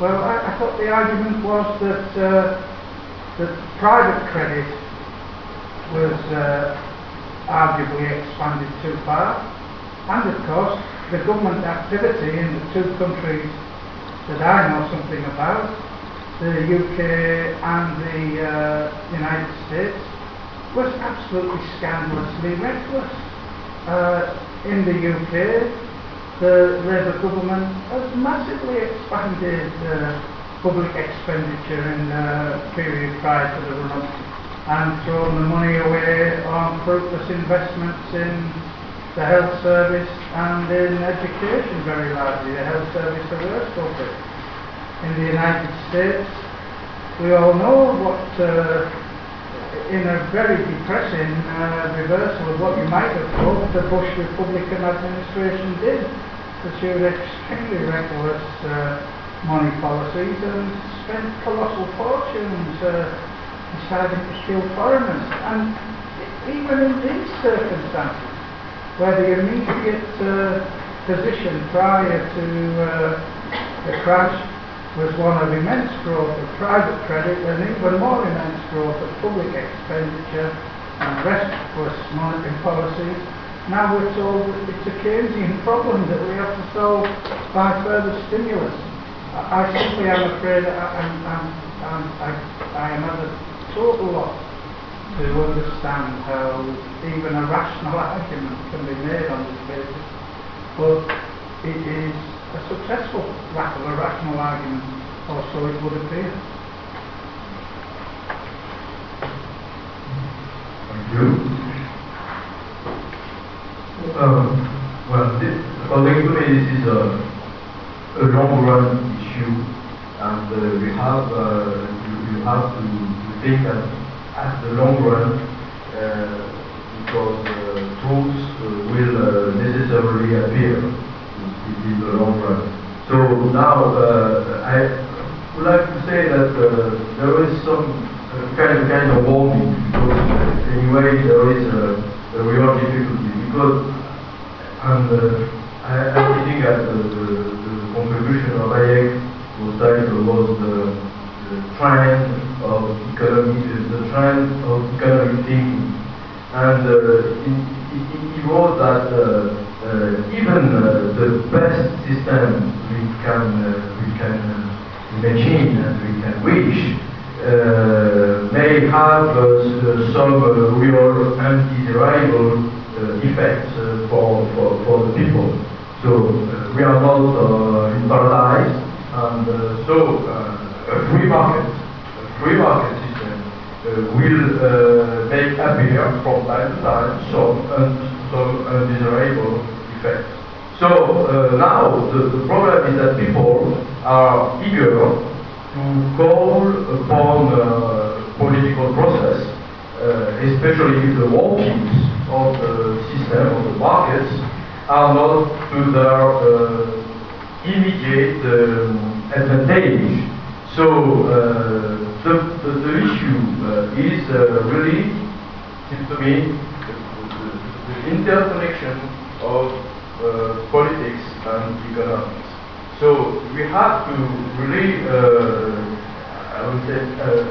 Well, I, I thought the argument was that that private credit was uh, arguably expanded too far, and of course the government activity in the two countries that I know something about, the UK and the uh, United States, was absolutely scandalously reckless. Uh, in the UK, the Labour government has massively expanded uh, public expenditure in the period prior to the run-up and thrown the money away on fruitless investments in the health service and in education very largely. The health service the worst of it. In the United States, we all know what, uh, in a very depressing uh, reversal of what you might have thought the Bush Republican administration did, pursued extremely reckless uh, money policies and spent colossal fortunes uh, deciding to shield foreigners. And even in these circumstances, where the immediate uh, position prior to uh, the crash was one of immense growth of private credit and even more immense growth of public expenditure and restless monetary policies. Now we're told it's a Keynesian problem that we have to solve by further stimulus. I, simply am afraid I'm, I'm, I'm, I, I am at a total loss to understand how even a rational argument can be made on this basis. But it is a successful rattle, a rational argument, or so it would appear. Thank you. Um, well, this, according to me, this is a, a long run issue, and uh, we have uh, you have to, to think that at the long run, uh, because uh, truths uh, will uh, necessarily appear in, the long run. So now I would like to say that there is some kind of kind of warning because anyway there is a, real difficulty because and I, I'm looking at the, the, the contribution of Hayek title was the, the trend of economic the trend of economic thinking and uh, he, wrote that uh, uh, even the best system we can we can imagine and we can wish uh, may have uh, some uh, real uh, effects for, for, for the people. So uh, we are not uh, in paradise, and uh, so uh, a free market, a free market system will make appear from time to time some, un- some undesirable effects. So now the, the problem is that people are eager to call upon uh, political process, uh, especially the workings of the system, of the markets, are not to their uh, immediate um, advantage. So uh, the, the, the issue uh, is uh, really, seems to me, the, interconnection of uh, politics and economics. So we have to really, uh, I would say, uh,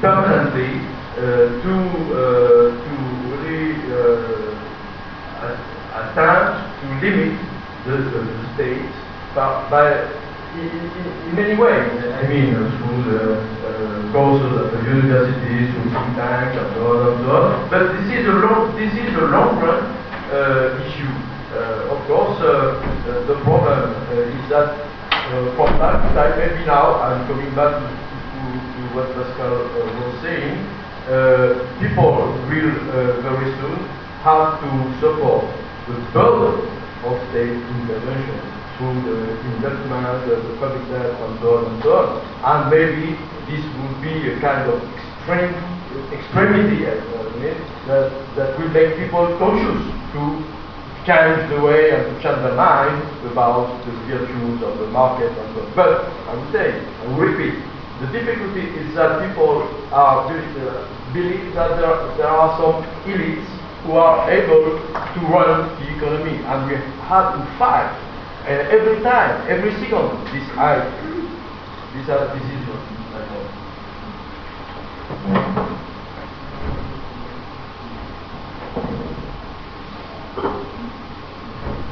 permanently uh, to uh, to really uh, attempt to limit the, the, the state by in, in, many ways. I mean, uh, through the uh, courses at the universities, through think tanks, and so on and so on. But this is a long, this is a long run uh, issue. Uh, of course, uh, uh, the problem uh, is that uh, from to time, maybe now, I'm coming back to, to, to what Pascal uh, was saying, uh, people will uh, very soon have to support the burden of state intervention through the investment, the, the public debt, and so on and so on. And maybe this would be a kind of extreme extremity mean, that, that will make people cautious to change the way and to change their mind about the virtues of the market and so on. But I would say, I repeat, the difficulty is that people are uh, believe that there, there are some elites who are able to run the economy, and we have to fight uh, every time, every second. This I, this, uh, this is what I know.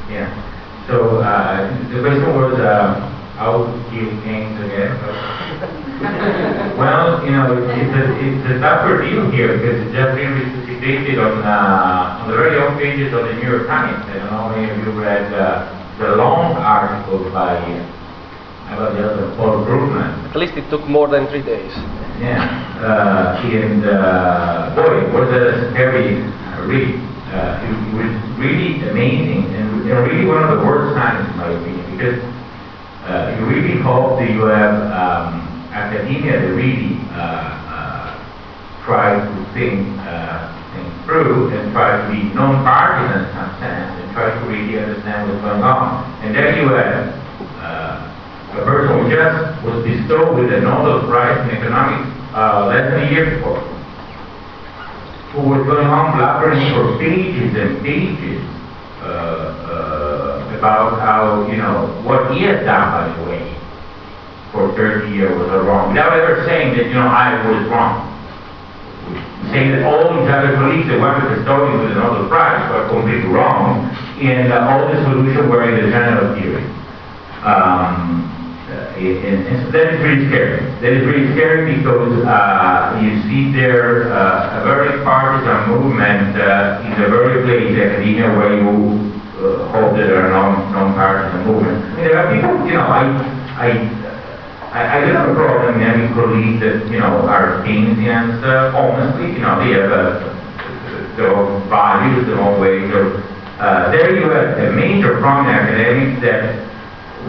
Yeah. So uh, the question was uh, how to kill Keynes again. Well, you know, it's a, it's a tougher deal here because it's just been resuscitated on uh, on the very own pages of the New York Times. I don't know if you read uh, the long article by uh, about the other Paul Krugman. At least it took more than three days. Yeah, uh, and uh, boy, was a scary read. uh, it, it was really amazing and, and really one of the worst times in my opinion because uh, you really hope that you have um, academia that really uh, uh, try to think uh, things through and try to be non-partisan sense and try to really understand what's going on. And then you have who just was bestowed with a Nobel Prize in economics less than a year before, who was going on blabbering for pages and pages uh, uh, about how, you know, what he has done, by the way, for 30 years was wrong, without ever saying that, you know, I was wrong. Saying that all these other colleagues that went to custodian with another prize were completely wrong, and uh, all the solutions were in the general theory. Um, uh, and, and so that is really scary. That is really scary because uh, you see there uh, a very partisan movement uh, in the very place, academia, where you uh, hope that there are non, non-partisan movements. I mean, there are people, you know, I, I, I, I don't have a problem in having colleagues that, you know, are Keynesians, uh, honestly, you know, they have their own values, their own ways of, uh, there you have a major prominent academics that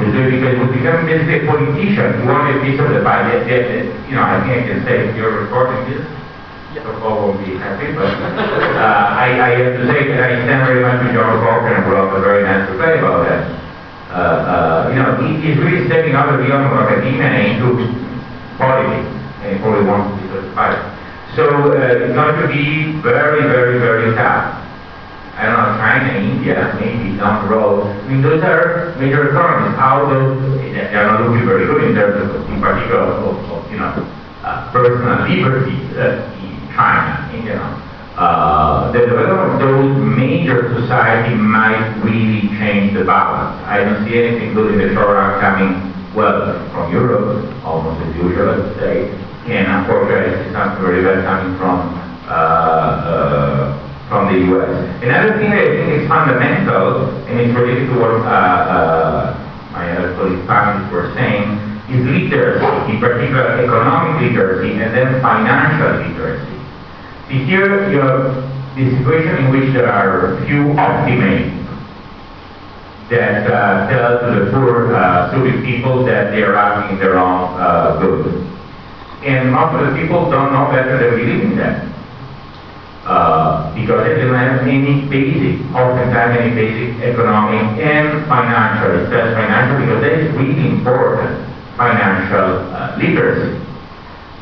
was doing because was becoming basically a politician. He wanted a piece of the pie. That, that, that, you know, I think I can say if you're recording this, so Paul won't be happy, but uh, I, I have to say that I stand very much with John Walker and wrote a very nice reply about that. Uh, uh, you know, he, he's really stepping out of the realm of academia and into politics, and he probably wants to be certified. So uh, it's going to be very, very, very tough. I don't know, China, India, maybe down the road. I mean, those are major economies. How those, they are not looking very good in terms of, in particular, of, of you know, uh, personal liberty uh, in China, in, know. Uh, the development of those major society might really change the balance. I don't see anything good in the run coming, well, from Europe, almost as usual, let's say, and unfortunately, it's not very bad coming from uh, uh, from the U.S. Another thing that I think is fundamental, and it's related to what uh, uh, my other colleagues panelists were saying, is literacy, in particular economic literacy and then financial literacy. See, here you the situation in which there are few optimates that uh, tell to the poor, uh, stupid people that they are acting in their own uh, good. And most of the people don't know better than believing that uh, because they don't have any basic, oftentimes any basic economic and financial, especially financial, because that is really important, financial uh, literacy.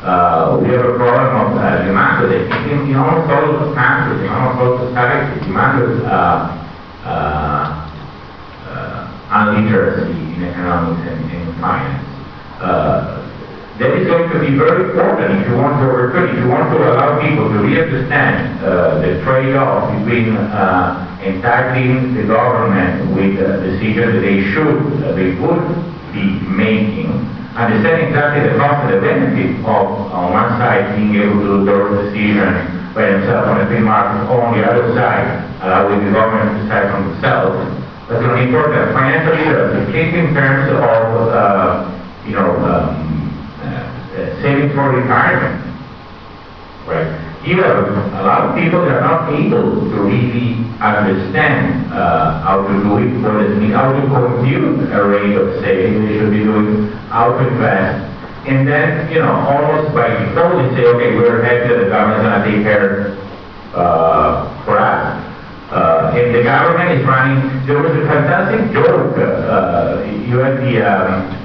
Uh, we have a problem of uh, demand that in, in almost all countries, in almost all societies, demand is uh, uh, uh, illiteracy in economics and in finance. Uh, that is going to be very important if you want to overcome, if you want to allow people to really understand uh, the trade-off between uh, entitling the government with uh, decisions that they should, uh, they would be making, understand exactly the cost and the benefit of, on one side, being able to do those decisions by themselves on the free market, on the other side, allowing the government to decide for themselves. That's very important. Financial literacy, think in terms of, uh, you know, um, saving for retirement. Right? Have a lot of people are not able to really understand uh, how to do it, what it means, how to compute a rate of saving they should be doing, how to invest. And then, you know, almost by default, they say, okay, we're happy that the government's going to take care uh, for us. Uh, and the government is running, there was a fantastic joke. Uh, you had the, um,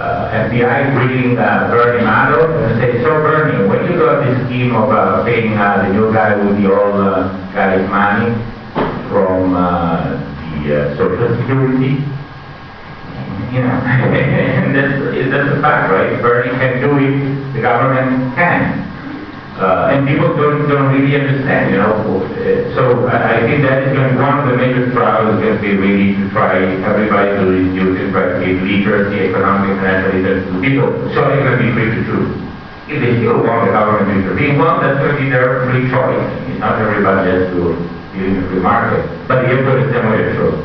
FBI bringing uh, Bernie Madoff and say, so Bernie, when you got this scheme of uh, paying uh, the new guy with the old uh, guy's money from uh, the uh, Social Security, you know, and that's, that's a fact, right? Bernie can do it, the government can. Uh, and people don't, don't really understand, you know. Uh, so I, I think that is going to be one of the major struggles is going to be really to try everybody to reduce give literacy, economic, financial literacy to people, so they're going to be free to choose. If they still want the government to intervene, well, that's going to be their free choice. It's not everybody has to be in the free market, but you have to understand what it shows.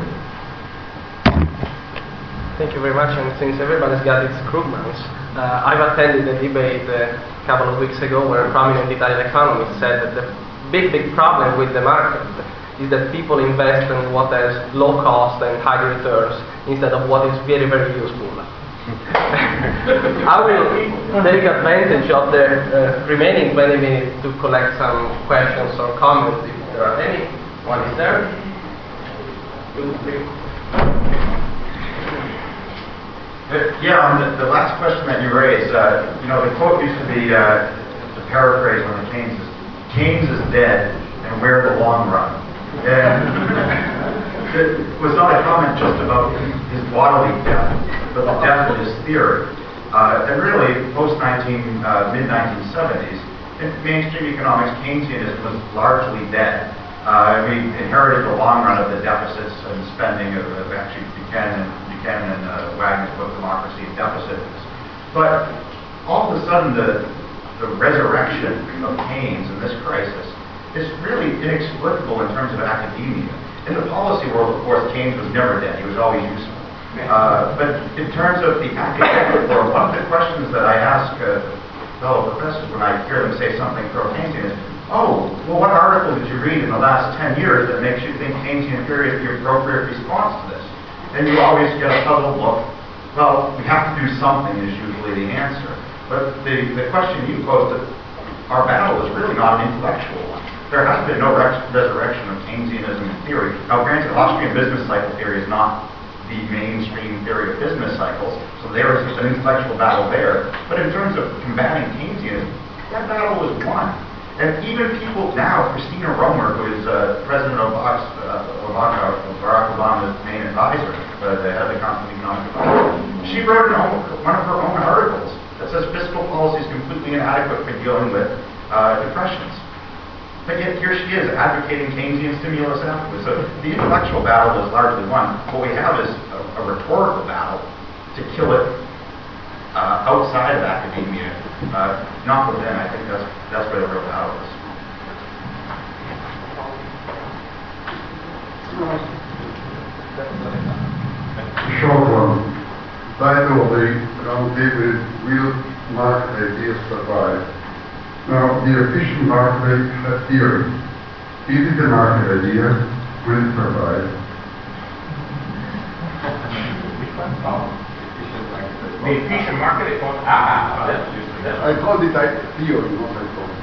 Thank you very much. And since everybody's got its Krugmans, uh, I've attended a debate uh, a couple of weeks ago where a prominent Italian economist said that the big, big problem with the market is that people invest in what has low cost and high returns instead of what is very, very useful. I will take advantage of the uh, remaining 20 minutes to collect some questions or comments if there are any. One is there. Two, three. Uh, Yeah, on the, the last question that you raised, uh, you know, the quote used to be, uh, paraphrase one of Keynes, is, Keynes is dead, and we're the long run. And it was not a comment just about his bodily death, but the death of his theory. Uh, and really, post-19, uh, mid-1970s, in mainstream economics, Keynesianism was largely dead. Uh, we inherited the long run of the deficits and spending of, of actually Buchanan, Buchanan and uh, Wagner's book, Democracy and Deficits. But all of a sudden, the, the resurrection of Keynes in this crisis is really inexplicable in terms of academia. In the policy world, of course, Keynes was never dead. He was always useful. Uh, but in terms of the academic world, one of the questions that I ask uh, fellow professors when I hear them say something pro-Keynesian is, oh, well, what article did you read in the last 10 years that makes you think Keynesian theory is the appropriate response to this? And you always get a puzzled look. Well, we have to do something is usually the answer. But the, the question you posed, our battle is really not an intellectual one. There has been no res- resurrection of Keynesianism in theory. Now, granted, Austrian business cycle theory is not the mainstream theory of business cycles, so there is an intellectual battle there. But in terms of combating Keynesianism, that battle was won. And even people now, Christina Romer, who is uh, President uh, Obama, Barack Obama's main advisor, uh, the head of the Council of Economic Development, she wrote one of her own articles that says fiscal policy is completely inadequate for dealing with uh, depressions. But yet here she is advocating Keynesian stimulus afterwards. So the intellectual battle is largely won. What we have is a, a rhetorical battle to kill it uh, outside of academia, uh, not within. I think that's that's where the real battle is. short one. Title of the roundtable Will Market Ideas Survive? Now, the efficient market theory. Is it a market idea? Will it survive? The efficient market, ah, that's useful. That's I called it a theory, not a thought.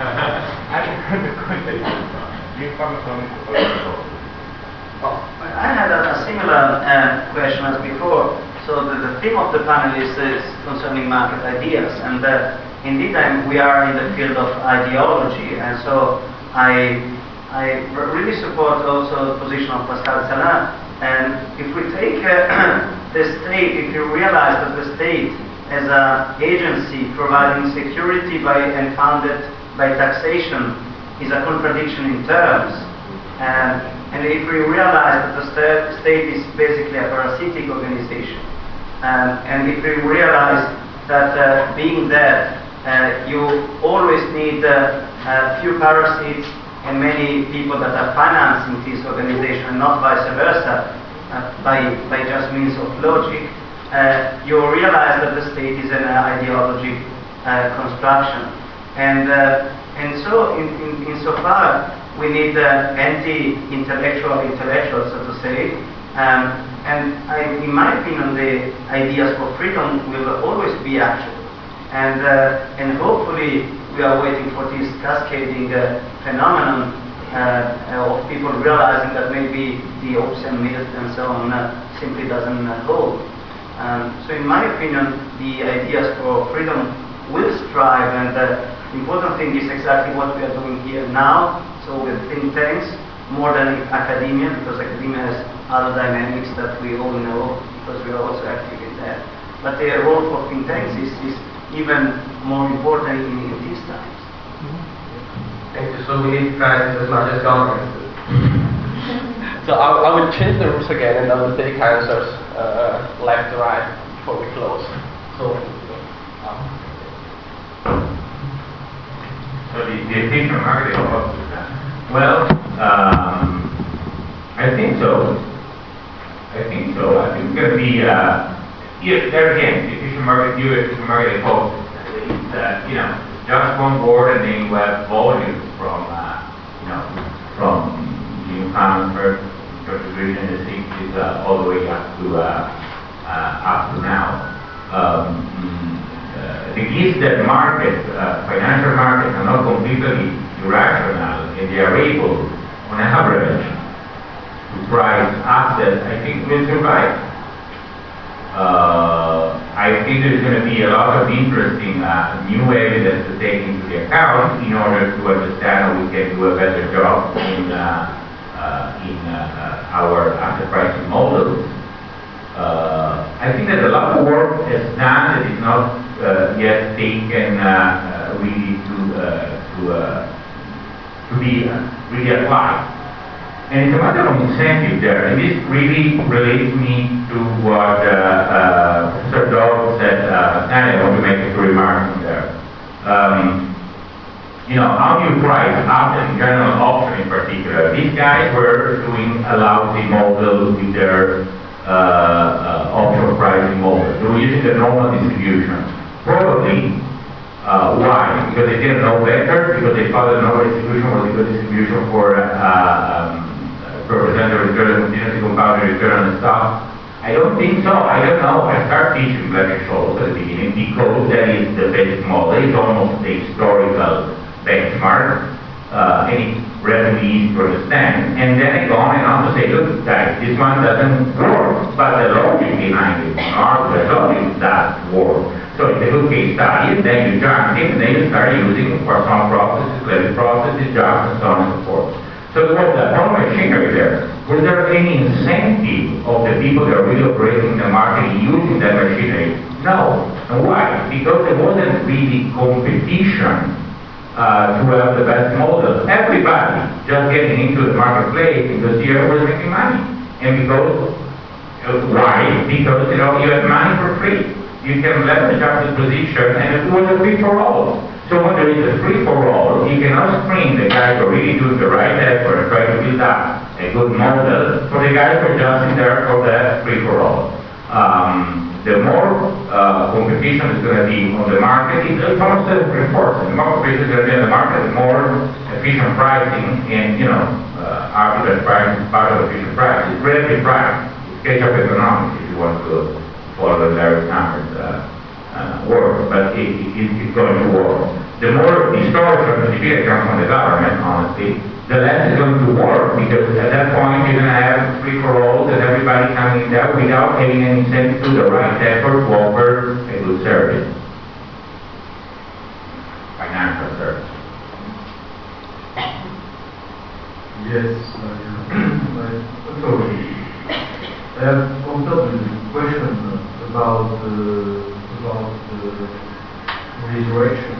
I didn't heard the question. You come from. I had a, a similar uh, question as before. So the, the theme of the panel is, is concerning market ideas, and uh, indeed I'm, we are in the field of ideology, and so I I really support also the position of Pascal Salin. And if we take uh, the state, if you realize that the state as an agency providing security by and funded by taxation is a contradiction in terms. And, and if we realize that the sta- state is basically a parasitic organization, um, and if we realize that uh, being there, uh, you always need uh, a few parasites and many people that are financing this organization, and not vice versa, uh, by, by just means of logic, uh, you realize that the state is an ideologic uh, construction. And, uh, and so, in, in, insofar, we need uh, anti-intellectual intellectuals, so to say. Um, and I, in my opinion, the ideas for freedom will always be actual. And, uh, and hopefully, we are waiting for this cascading uh, phenomenon uh, of people realizing that maybe the hopes and myths and so on uh, simply doesn't uh, hold. Um, so, in my opinion, the ideas for freedom will strive, and the important thing is exactly what we are doing here now. So, with think tanks, more than academia, because academia has other dynamics that we all know, because we are also active in that. But the role for think tanks is, is even more important in, in these times. Thank you. So we need crisis as much as government. so I, I will change the rules again and I will take answers uh, left right before we close. So, So the, the efficient market, is well, um, I think so. I think so. I think it's going to be, uh, yeah, there again, the efficient market, you efficient market, hope, uh, you know, just one board and then you have volume from, uh, you know, from the transfer, contribution 60s, uh, all the way up to, uh, uh, up to now. Um, mm, uh, the case that markets, financial markets are not completely irrational and they are able, on average, to price assets, I think will survive. I think there's going to be a lot of interesting uh, new evidence to take into account in order to understand how we can do a better job in, uh, in uh, uh, our enterprise model. Uh, I think that a lot of work is done that is not uh, yet taken uh, uh, really to, uh, to, uh, to be uh, really applied. And it's a matter of incentive there, and this really relates me to what uh, uh, Professor said uh. I want to make a few remarks there. Um, you know, how do you price option, general option in particular? These guys were doing a lousy model with their uh, uh, option pricing model. They were using the normal distribution. Probably, uh, why? Because they didn't know better, because they thought the normal distribution was a good distribution for uh, um, represent the return, continuously compounded return on stock? I don't think so. I don't know. I start teaching Black Scholes at the beginning because that is the basic model. It's almost the historical benchmark. Uh, and it's relatively easy to understand. And then I go on and on to say, look, guys, this one doesn't work. But the logic behind it, or the logic does work. So it's a good case study, and then you jump in, and then you start using for some processes, credit processes, jobs, and so on and so forth. So was ton of machinery there. Was there any incentive of the people that are really operating the market using that machinery? No. And why? Because there wasn't really competition uh, to have the best model. Everybody just getting into the marketplace because here was making money. And because, uh, why? Because, you know, you have money for free. You can leverage up the position and it was a free for all. So when there is a free-for-all, you cannot screen the guys who are really doing the right effort try to build up a good model for the guys who are just in there for that free-for-all. Um, the more uh, competition is going to be on the market, it, it's almost self-reinforcing. The more competition is going to be on the market, the more efficient pricing and, you know, uh, arbitrage pricing is part of efficient pricing. It's relative pricing. It's ketchup economics, if you want to follow the Larry Summers uh, uh, work, but it, it, it's going to work. The more distortion the comes from the government, honestly, the less it's going to work because at that point you're going to have free for all and everybody coming in there without having any incentive to the right effort to offer a good service. Financial service. Yes, I, I, so, I have of the question about uh, about the resurrection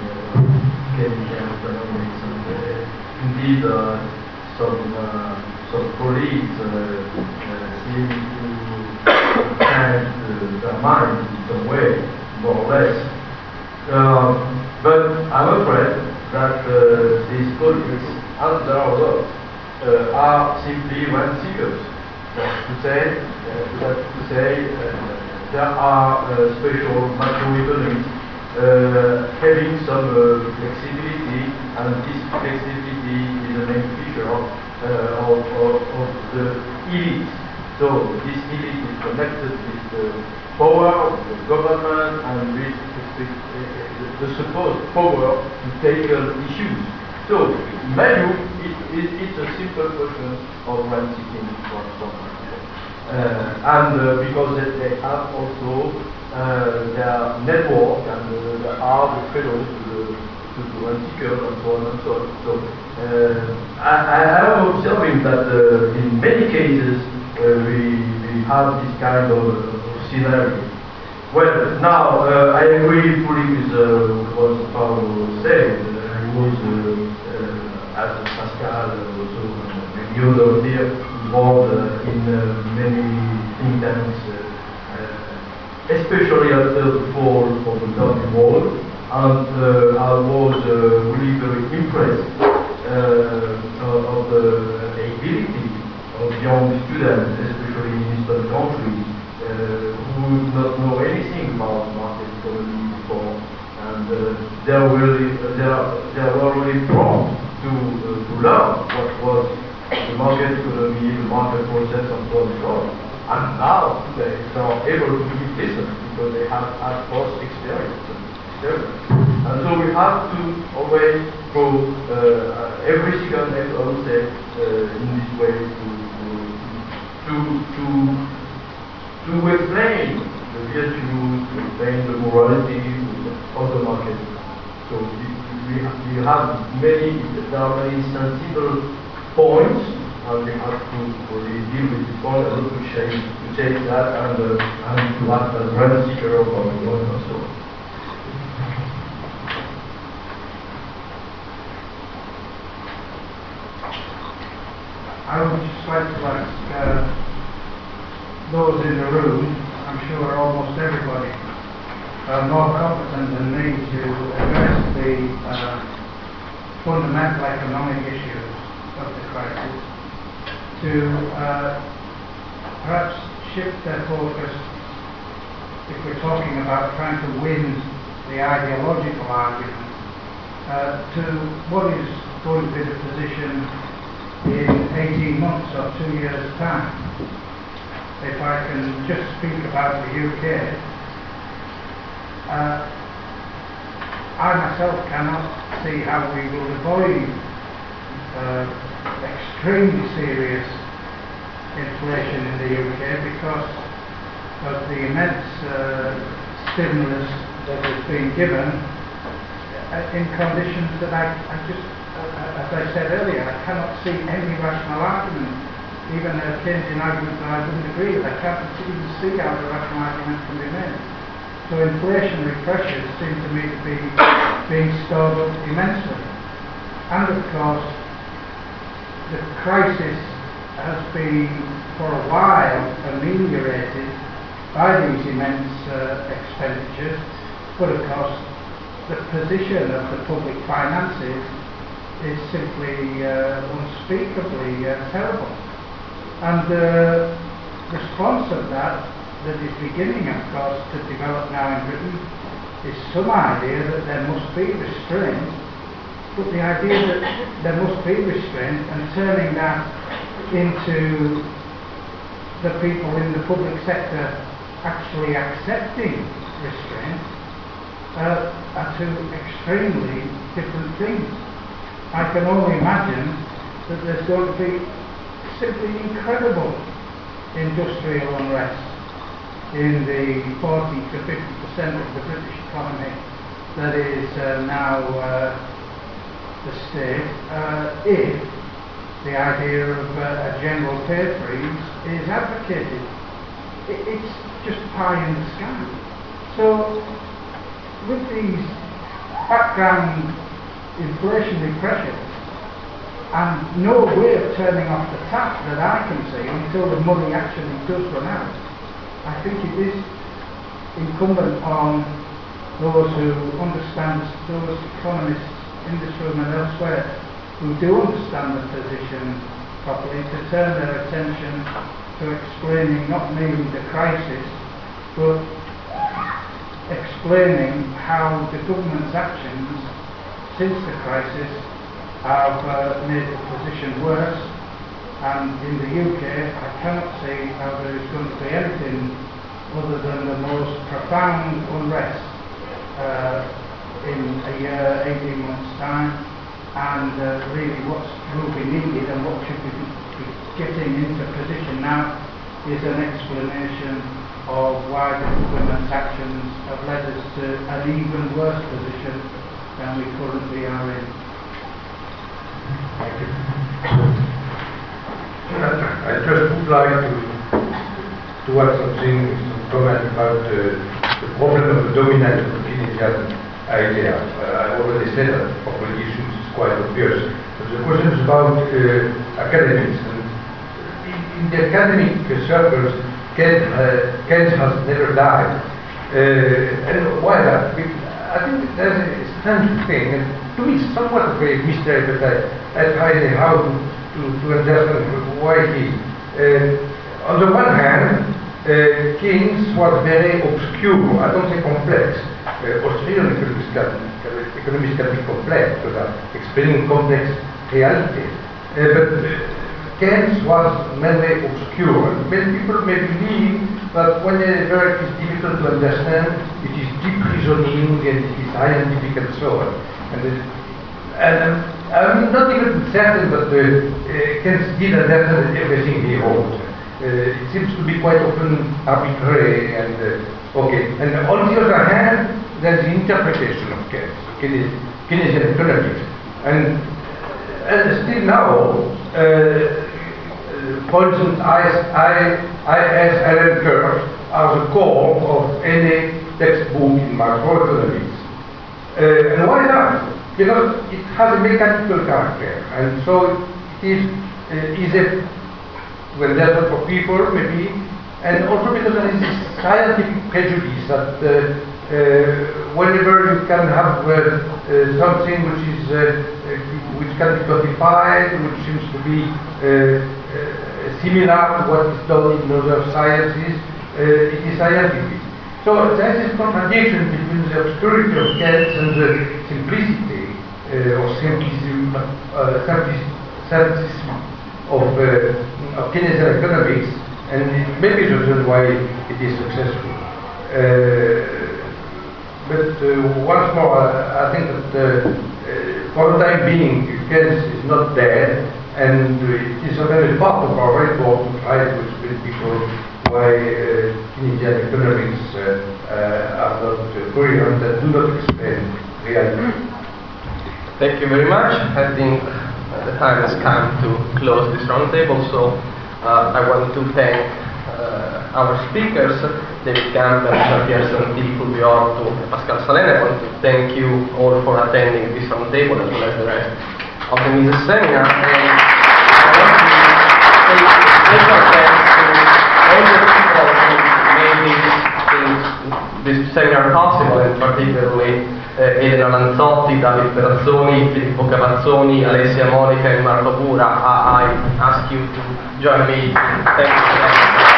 economics and uh, indeed uh, some uh, some colleagues uh, uh, seem to change uh, their mind in some way, more or less. Um, but I'm afraid that these colleagues, and there are simply rent seekers. That's to say, uh, to say there are special macroeconomics uh, having some uh, flexibility, and this flexibility is a main feature of, uh, of, of, of the elite. So this elite is connected with the power of the government and with the, supposed power to tackle issues. So, it, it's a simple question of rent seeking from someone. Uh, and uh, because they, have also uh, their network and they are the fellows to the, to the and so on and so on. So I, I am observing that in many cases we, we have this kind of, of scenario. Well, now uh, I agree fully with uh, what Paolo said. He was, uh, as Pascal, also many others here, involved in uh, many think tanks, uh, uh, especially after the fall of the Berlin Wall. And I was really very impressed uh, of of the ability of young students, especially in Eastern countries, uh, who would not know anything about market economy before, and uh, they were really, they are, they were really prompt to, uh, to learn what was the market economy, the market process, and so on and so on. And now, today, they are able to give lessons because they have had both experience. experience. And so we have to always go uh, every single day, I would say, uh, in this way to, to, to, to explain the virtues, to explain the morality of the market. So we, we, we have many, there are many sensible points, and we have to really deal with this point and to change, to change that and, uh, and to act as rent seeker of our own and so on. I would just like to ask uh, those in the room, I'm sure almost everybody, are more competent than me to address the uh, fundamental economic issues of the crisis, to uh, perhaps shift their focus, if we're talking about trying to win the ideological argument, uh, to what is going to be the position in 18 months or two years' time. If I can just speak about the UK, uh, I myself cannot see how we will avoid uh, extremely serious inflation in the UK because of the immense uh, stimulus that has been given uh, in conditions that I, I just uh, as I said earlier, I cannot see any rational argument, even a Keynesian argument that I wouldn't agree with. I can't even see how the rational argument can be made. So inflationary pressures seem to me to be being stored up immensely. And of course, the crisis has been for a while ameliorated by these immense uh, expenditures, but of course the position of the public finances is simply uh, unspeakably uh, terrible. And the response of that, that is beginning, of course, to develop now in Britain, is some idea that there must be restraint, but the idea that there must be restraint and turning that into the people in the public sector actually accepting restraint uh, are two extremely different things. I can only imagine that there's going to be simply incredible industrial unrest in the 40 to 50 percent of the British economy that is uh, now uh, the state uh, if the idea of uh, a general pay freeze is advocated. It, it's just pie in the sky. So with these background inflationary pressures and no way of turning off the tap that I can see until the money actually does run out. I think it is incumbent on those who understand, those economists in this room and elsewhere who do understand the position properly to turn their attention to explaining not merely the crisis but explaining how the government's actions since the crisis have uh, made the position worse and in the UK I cannot see how there is going to be anything other than the most profound unrest uh, in a year, 18 months time and uh, really what will be needed and what should be, be getting into position now is an explanation of why the government's actions have led us to an even worse position than we currently are in. I just would like to to add something, some comment about uh, the problem of the dominant Keynesian idea. Uh, I already said that for politicians it's quite obvious. But the question is about uh, academics. And in, the academic circles, Keynes, uh, has never died. Uh, and why that? I think there's a strange thing, and to me it's somewhat of a mystery, but I, Try how to, to, to understand why he. Uh, on the one hand, uh, Keynes was very obscure, I don't say complex. Uh, Austrian economists can, economists can be complex because explaining complex reality. Uh, but uh, Keynes was mainly obscure. Many people may believe that when a work is difficult to understand, it is deep reasoning and it is scientific and so on. And, it, and I'm not even certain that uh, uh, Keynes did understand everything he wrote. Uh, it seems to be quite often arbitrary and uh, okay. And on the other hand, there's the interpretation of Keynesian economics. And, and still now, uh, instance, I, I, IS LM curves are the core of any textbook in macroeconomics. Uh, and why that? Because it has a mechanical character, and so it is uh, easy when there's for people, maybe, and also because there is this scientific prejudice that uh, uh, whenever you can have uh, uh, something which is uh, which can be codified, which seems to be similar to what is done in other sciences, it is scientific. So there is this contradiction between the obscurity of Keynes and the simplicity or simplism, simplism of, of Keynesian economics, and it may be the reason why it is successful. Uh, but uh, once more, I, I think that uh, for the time being, Keynes is not dead, and it is a very part of our report to try to explain people why Keynesian economics uh, are not coherent and do not explain reality. Thank you very much. I think the time has come to close this roundtable, so uh, I want to thank uh, our speakers, David Campbell, Jean-Pierre Centi, Fulvio Ortu, Pascal Salin. I want to thank you all for attending this roundtable as well as the rest of the Mises seminar. And special thanks to all the people who made this, this seminar possible, and particularly uh, Elena Lanzotti, David Perazzoni, Filippo Cavazzoni, Alessia Monica and Marco Pura. I, I ask you to join me. Thank you.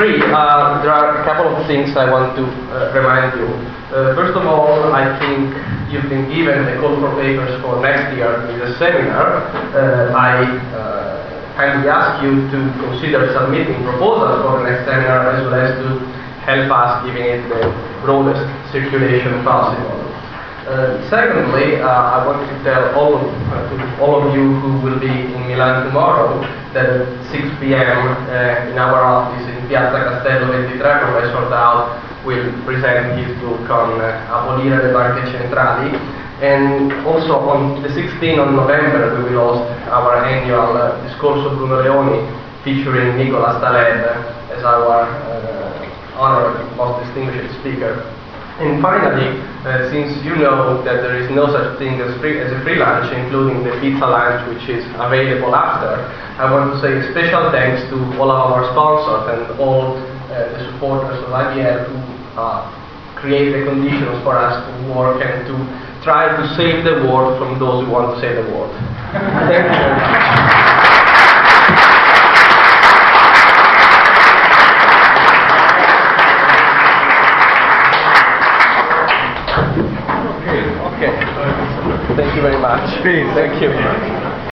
Uh, there are a couple of things I want to uh, remind you. Uh, first of all, I think you've been given the call for papers for next year in the seminar. Uh, I uh, kindly ask you to consider submitting proposals for the next seminar as well as to help us giving it the broadest circulation possible. Uh, secondly, uh, I want to tell all of, uh, all of you who will be in Milan tomorrow that at 6 p.m. Uh, in our office in Piazza Castello 23, Professor Dowd will present his book on uh, Abolire le banche centrali. And also on the 16th of November, we will host our annual uh, Discorso Bruno Leoni featuring Nicholas Taleb as our honored most distinguished speaker. And finally, uh, since you know that there is no such thing as, free, as a free lunch, including the pizza lunch which is available after, I want to say a special thanks to all of our sponsors and all uh, the supporters of IBL who uh, create the conditions for us to work and to try to save the world from those who want to save the world. Thank you very much. Thank you very much. Thank you.